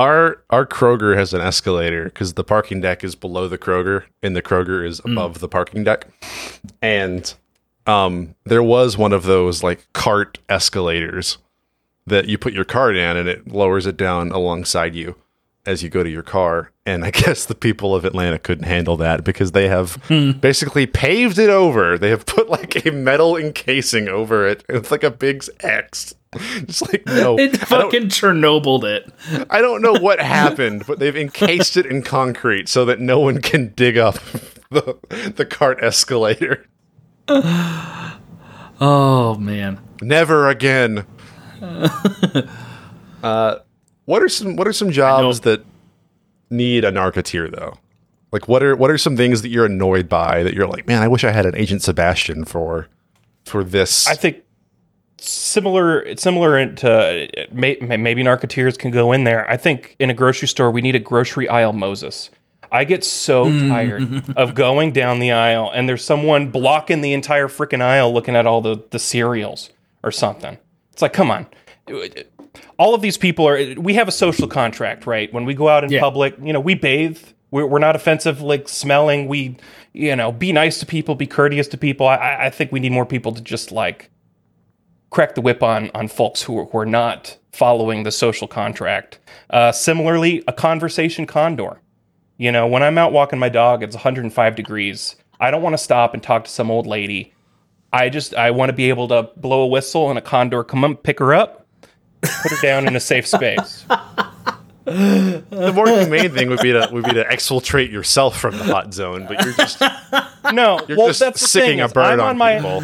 Speaker 6: Our our Kroger has an escalator because the parking deck is below the Kroger and the Kroger is above the parking deck. And um there was one of those like cart escalators that you put your cart in and it lowers it down alongside you as you go to your car. And I guess the people of Atlanta couldn't handle that because they have basically paved it over. They have put like a metal encasing over it. It's like a big X. It's like no,
Speaker 4: It fucking Chernobyled it.
Speaker 6: I don't know what happened, but they've encased it in concrete so that no one can dig up the, the cart escalator.
Speaker 4: Oh man.
Speaker 6: Never again. uh, what are some What are some jobs that need a narcoteer though? Like what are what are some things that you're annoyed by that you're like, man, I wish I had an Agent Sebastian for for this.
Speaker 5: I think similar similar to may, maybe narcoteers can go in there. I think in a grocery store we need a grocery aisle Moses. I get so mm. tired of going down the aisle and there's someone blocking the entire freaking aisle looking at all the the cereals or something. It's like, come on. All of these people are we have a social contract, right? When we go out in
Speaker 4: Yeah.
Speaker 5: public, you know, we bathe. We're, we're not offensive, like smelling. We, you know, be nice to people, be courteous to people. I- I, think we need more people to just like crack the whip on on folks who are, who are not following the social contract. Uh, similarly, a conversation condor. You know, when I'm out walking my dog, it's 105 degrees. I don't want to stop and talk to some old lady. I just I want to be able to blow a whistle and a condor come up, pick her up, put her down in a safe space.
Speaker 6: the more humane thing would be to would be to exfiltrate yourself from the hot zone, but you're just
Speaker 5: No,
Speaker 6: you're
Speaker 5: well,
Speaker 6: just
Speaker 5: that's the
Speaker 6: sicking
Speaker 5: thing
Speaker 6: a bird
Speaker 5: I'm
Speaker 6: on,
Speaker 5: on my
Speaker 6: people.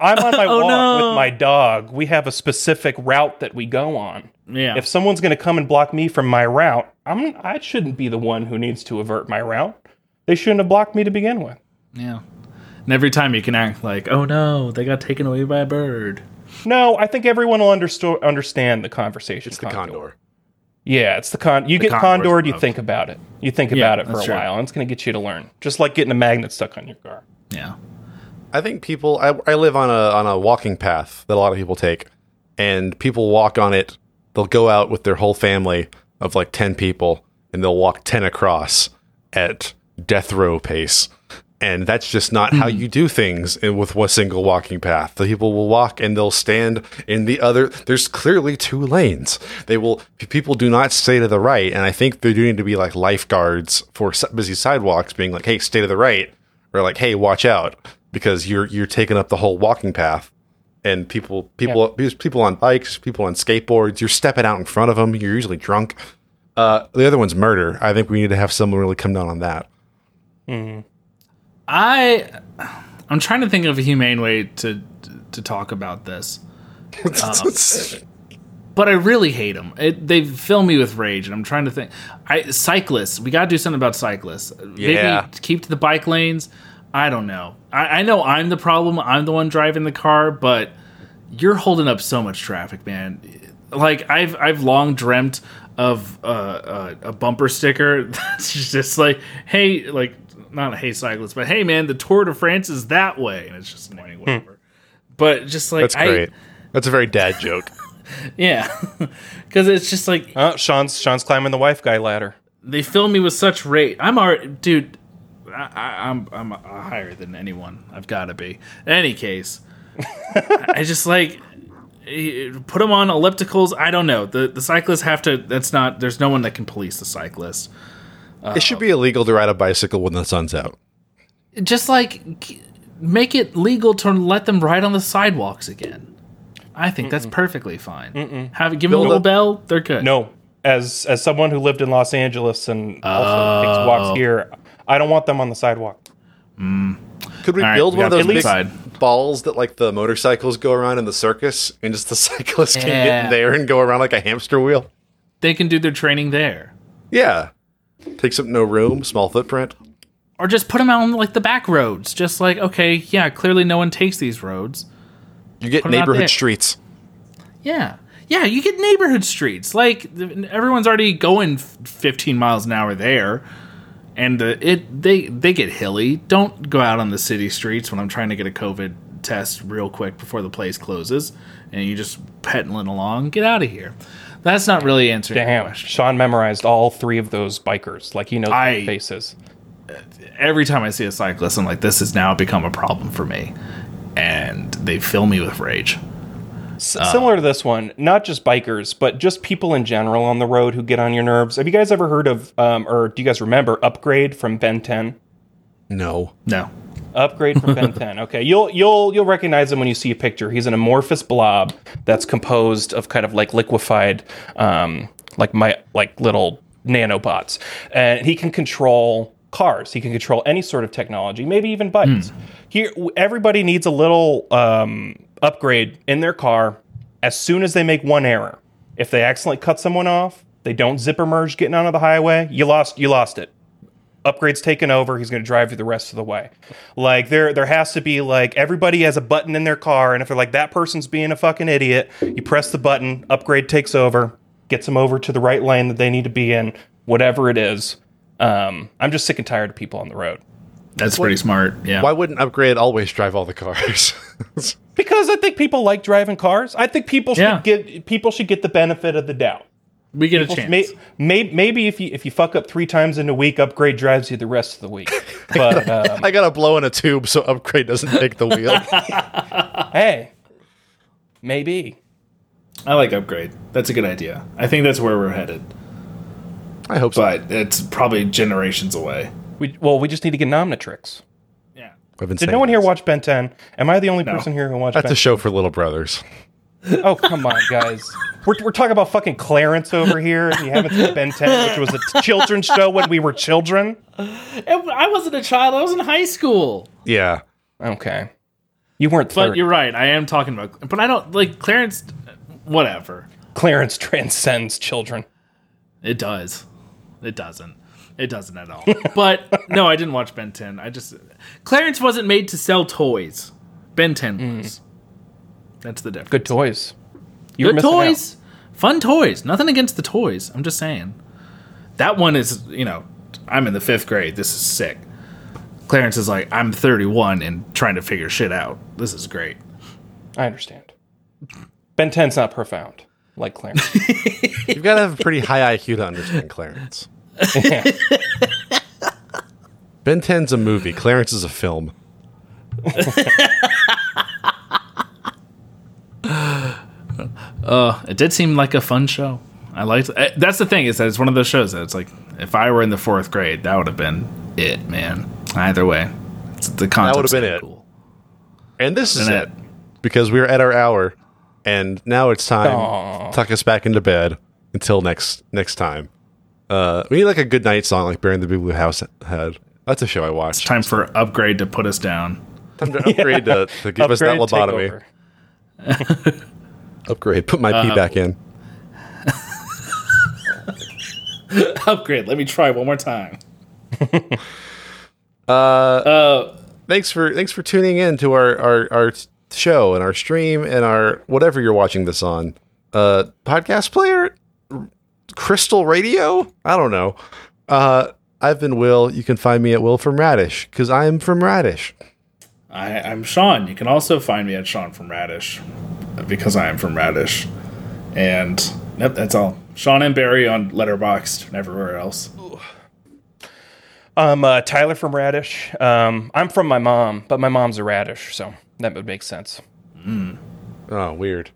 Speaker 5: I'm on my oh, walk
Speaker 4: Oh, no.
Speaker 5: with my dog. We have a specific route that we go on.
Speaker 4: Yeah.
Speaker 5: If someone's going to come and block me from my route, I'm I shouldn't be the one who needs to avert my route. They shouldn't have blocked me to begin with.
Speaker 4: Yeah. And every time you can act like, oh no, they got taken away by a bird.
Speaker 5: No, I think everyone will understo- understand the conversation.
Speaker 6: It's the condor.
Speaker 5: Yeah, it's the con. You get
Speaker 4: condor's
Speaker 5: condored, you
Speaker 4: above.
Speaker 5: think about it. You think
Speaker 4: Yeah,
Speaker 5: about it for a
Speaker 4: true.
Speaker 5: while, and it's going to get you to learn. Just like getting a magnet stuck on your car.
Speaker 4: Yeah.
Speaker 6: I think people. I, I live on a on a walking path that a lot of people take, and people walk on it. They'll go out with their whole family of like ten people, and they'll walk ten across at death row pace. And that's just not how you do things with one single walking path. The people will walk and they'll stand in the other. There's clearly two lanes. They will. People do not stay to the right, and I think they do need to be like lifeguards for busy sidewalks, being like, "Hey, stay to the right," or like, "Hey, watch out," because you're you're taking up the whole walking path. And people, people, there's people on bikes, people on skateboards. You're stepping out in front of them. You're usually drunk. Uh, the other one's murder. I think we need to have someone really come down on that.
Speaker 4: I I'm trying to think of a humane way to to talk about this. But I really hate them. It, they fill me with rage, and I'm trying to think. I cyclists. We got to do something about cyclists.
Speaker 6: Yeah.
Speaker 4: Maybe keep to the bike lanes. I don't know. I, I know I'm the problem. I'm the one driving the car, but you're holding up so much traffic, man. Like I've I've long dreamt of uh, uh, a bumper sticker that's just like, hey, like not a hey cyclist, but hey man, the Tour de France is that way, and it's just annoying, whatever. But just like
Speaker 6: That's
Speaker 4: I-
Speaker 6: great. That's a very dad joke.
Speaker 4: yeah, because it's just like
Speaker 5: Oh, Sean's Sean's climbing the wife guy ladder.
Speaker 4: they fill me with such rage. I'm already, dude. I, I, I'm I'm uh, higher than anyone. I've got to be. In any case, I just like eh, put them on ellipticals. I don't know. The the cyclists have to. That's not. There's no one that can police the cyclists.
Speaker 6: It should be illegal to ride a bicycle when the sun's out.
Speaker 4: Just like make it legal to let them ride on the sidewalks again. I think that's perfectly fine. Have give them a little
Speaker 6: up-
Speaker 4: bell. They're good.
Speaker 5: No, as as someone who lived in Los Angeles and also oh. takes
Speaker 4: Oh.
Speaker 5: walks here, I don't want them on the sidewalk. Mm.
Speaker 6: Could we
Speaker 4: All right,
Speaker 6: build
Speaker 4: we
Speaker 6: one of
Speaker 4: got
Speaker 6: those
Speaker 4: the
Speaker 6: big
Speaker 4: inside.
Speaker 6: balls that like the motorcycles go around in the circus, and just the cyclists can get
Speaker 4: Yeah.
Speaker 6: in there and go around like a hamster wheel?
Speaker 4: They can do their training there.
Speaker 6: Yeah, takes up no room, small footprint.
Speaker 4: or just put them out on like the back roads. Just like, okay, yeah, clearly no one takes these roads.
Speaker 6: You get
Speaker 4: Put 'em out there.
Speaker 6: neighborhood streets.
Speaker 4: Yeah, yeah, you get neighborhood streets. Like th- everyone's already going f- 15 miles an hour there, and uh, it they they get hilly. Don't go out on the city streets when I'm trying to get a COVID test real quick before the place closes, and you just pedaling along. Get out of here. That's not really answering your
Speaker 5: Damn,
Speaker 4: question.
Speaker 5: Sean memorized all three of those bikers. Like he knows
Speaker 4: I-
Speaker 5: their faces.
Speaker 4: Every time I see a cyclist, I'm like, this has now become a problem for me, and they fill me with rage.
Speaker 5: S- Similar to this one, not just bikers, but just people in general on the road who get on your nerves. Have you guys ever heard of, um, or do you guys remember Upgrade from Ben 10?
Speaker 6: No,
Speaker 4: No,
Speaker 5: Upgrade from Ben 10. Okay, you'll you'll you'll recognize him when you see a picture. He's an amorphous blob that's composed of kind of like liquefied, um, like my like little nanobots, and he can control cars. He can control any sort of technology, maybe even bikes. Here, everybody needs a little um, upgrade in their car as soon as they make one error. If they accidentally cut someone off, they don't zipper merge getting onto the highway. You lost. You lost it upgrades taken over he's going to drive you the rest of the way like there there has to be like everybody has a button in their car and if they're like that person's being a fucking idiot you press the button upgrade takes over gets them over to the right lane that they need to be in whatever it is um, i'm just sick and tired of people on the road
Speaker 4: that's pretty smart. Yeah.
Speaker 6: why wouldn't upgrade always drive all the cars?
Speaker 5: because i think people like driving cars i think people should
Speaker 4: Yeah.
Speaker 5: get people should get the benefit of the doubt
Speaker 4: we get a chance.
Speaker 5: May, may, maybe if you if you fuck up three times in a week upgrade drives you the rest of the week but um,
Speaker 6: I gotta blow in a tube so upgrade doesn't take the wheel.
Speaker 5: hey maybe
Speaker 4: I like upgrade. That's a good idea. I think that's where we're headed,
Speaker 6: I hope so.
Speaker 4: but it's probably generations away.
Speaker 5: We well, we just need to get Omnitrix.
Speaker 4: Yeah.
Speaker 6: I've been
Speaker 5: Did no one here watch Ben 10? Am I the only
Speaker 4: No.
Speaker 5: person here who watched
Speaker 6: That's
Speaker 5: Ben
Speaker 6: a show for little brothers.
Speaker 5: Oh, come on, guys. We're, we're talking about fucking Clarence over here, and you haven't seen Ben 10, which was a t- children's show when we were children.
Speaker 4: I wasn't a child. I was in high school.
Speaker 6: Yeah.
Speaker 5: Okay. You weren't
Speaker 4: But you're right. I am talking about. But I don't like Clarence. Whatever.
Speaker 5: Clarence transcends children.
Speaker 4: It does. It doesn't. It doesn't at all. but no, I didn't watch Ben 10. I just Clarence wasn't made to sell toys. Ben 10 mm. was. That's the difference.
Speaker 5: Good toys. You were
Speaker 4: Good
Speaker 5: missing out.
Speaker 4: toys. Fun toys. Nothing against the toys. I'm just saying. That one is, you know, I'm in the fifth grade. This is sick. Clarence is like, I'm 31 and trying to figure shit out. This is great.
Speaker 5: I understand. Ben 10's not profound like Clarence.
Speaker 6: You've got to have a pretty high IQ to understand Clarence.
Speaker 5: Yeah.
Speaker 6: Ben 10's a movie. Clarence is a film.
Speaker 4: It did seem like a fun show. I liked eh, That's the thing is that it's one of those shows that it's like, if I were in the fourth grade, that would have been it, man. Either way, it's, the concept
Speaker 6: would've been it.
Speaker 4: Cool.
Speaker 6: And this is
Speaker 4: Isn't
Speaker 6: it.
Speaker 4: it?
Speaker 6: Because we're at our hour. And now it's time
Speaker 5: Aw.
Speaker 6: to tuck us back into bed until next next time. Uh, we need like a good night song like "Bear in the Big Blue House had. That's a show I watched.
Speaker 4: Time for upgrade to put us down.
Speaker 6: Time to upgrade to, to give us that lobotomy. Upgrade. Put my pee back in.
Speaker 4: Upgrade. Let me try one more time.
Speaker 6: thanks for thanks for tuning in to our our, our show and our stream and our whatever you're watching this on. Uh, podcast player, Crystal Radio. I don't know. Uh, I've been Will. You can find me at Will from Radish because I am from Radish.
Speaker 4: I, I'm Sean. You can also find me at Sean from Radish because I am from Radish. And yep, that's all. Sean and Barry on Letterboxd and everywhere else.
Speaker 5: I'm uh, Tyler from Radish. Um, I'm from my mom, but my mom's a Radish, so that would make sense.
Speaker 6: Oh, weird.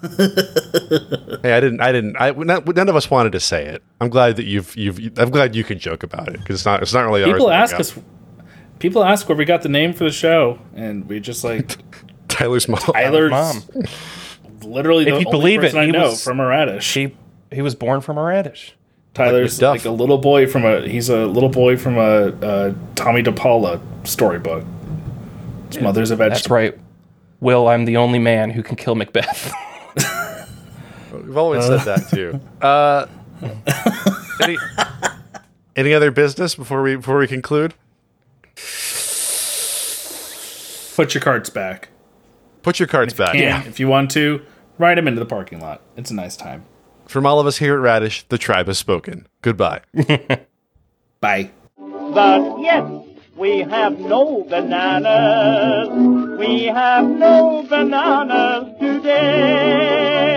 Speaker 6: hey, I didn't. I didn't. I not, none of us wanted to say it. I'm glad that you've. You've. I'm glad you can joke about it because it's not. It's not really.
Speaker 4: People
Speaker 6: ours
Speaker 4: ask us. People ask where we got the name for the show, and we just like
Speaker 6: bring up. Tyler's mom.
Speaker 4: Tyler's
Speaker 5: Mom,
Speaker 4: literally the
Speaker 5: If you
Speaker 4: only
Speaker 5: believe it,
Speaker 4: person I
Speaker 5: he
Speaker 4: know
Speaker 5: was-
Speaker 4: from a radish.
Speaker 5: she he was born from a Radish.
Speaker 4: Tyler's
Speaker 6: Duff.
Speaker 4: like a little boy from a. He's a little boy from a, a Tomie dePaola storybook. His mother's a vegetable.
Speaker 5: That's right. Will, I'm the only man who can kill Macbeth.
Speaker 6: We've always said that too. Uh, any, any other business before we before we conclude?
Speaker 4: Put your carts back.
Speaker 6: Put your cards back.
Speaker 4: And if you want to, ride them into the parking lot. It's a nice time.
Speaker 6: From all of us here at Radish, the tribe has spoken. Goodbye.
Speaker 4: Bye.
Speaker 1: But yes, we have no bananas. We have no bananas today.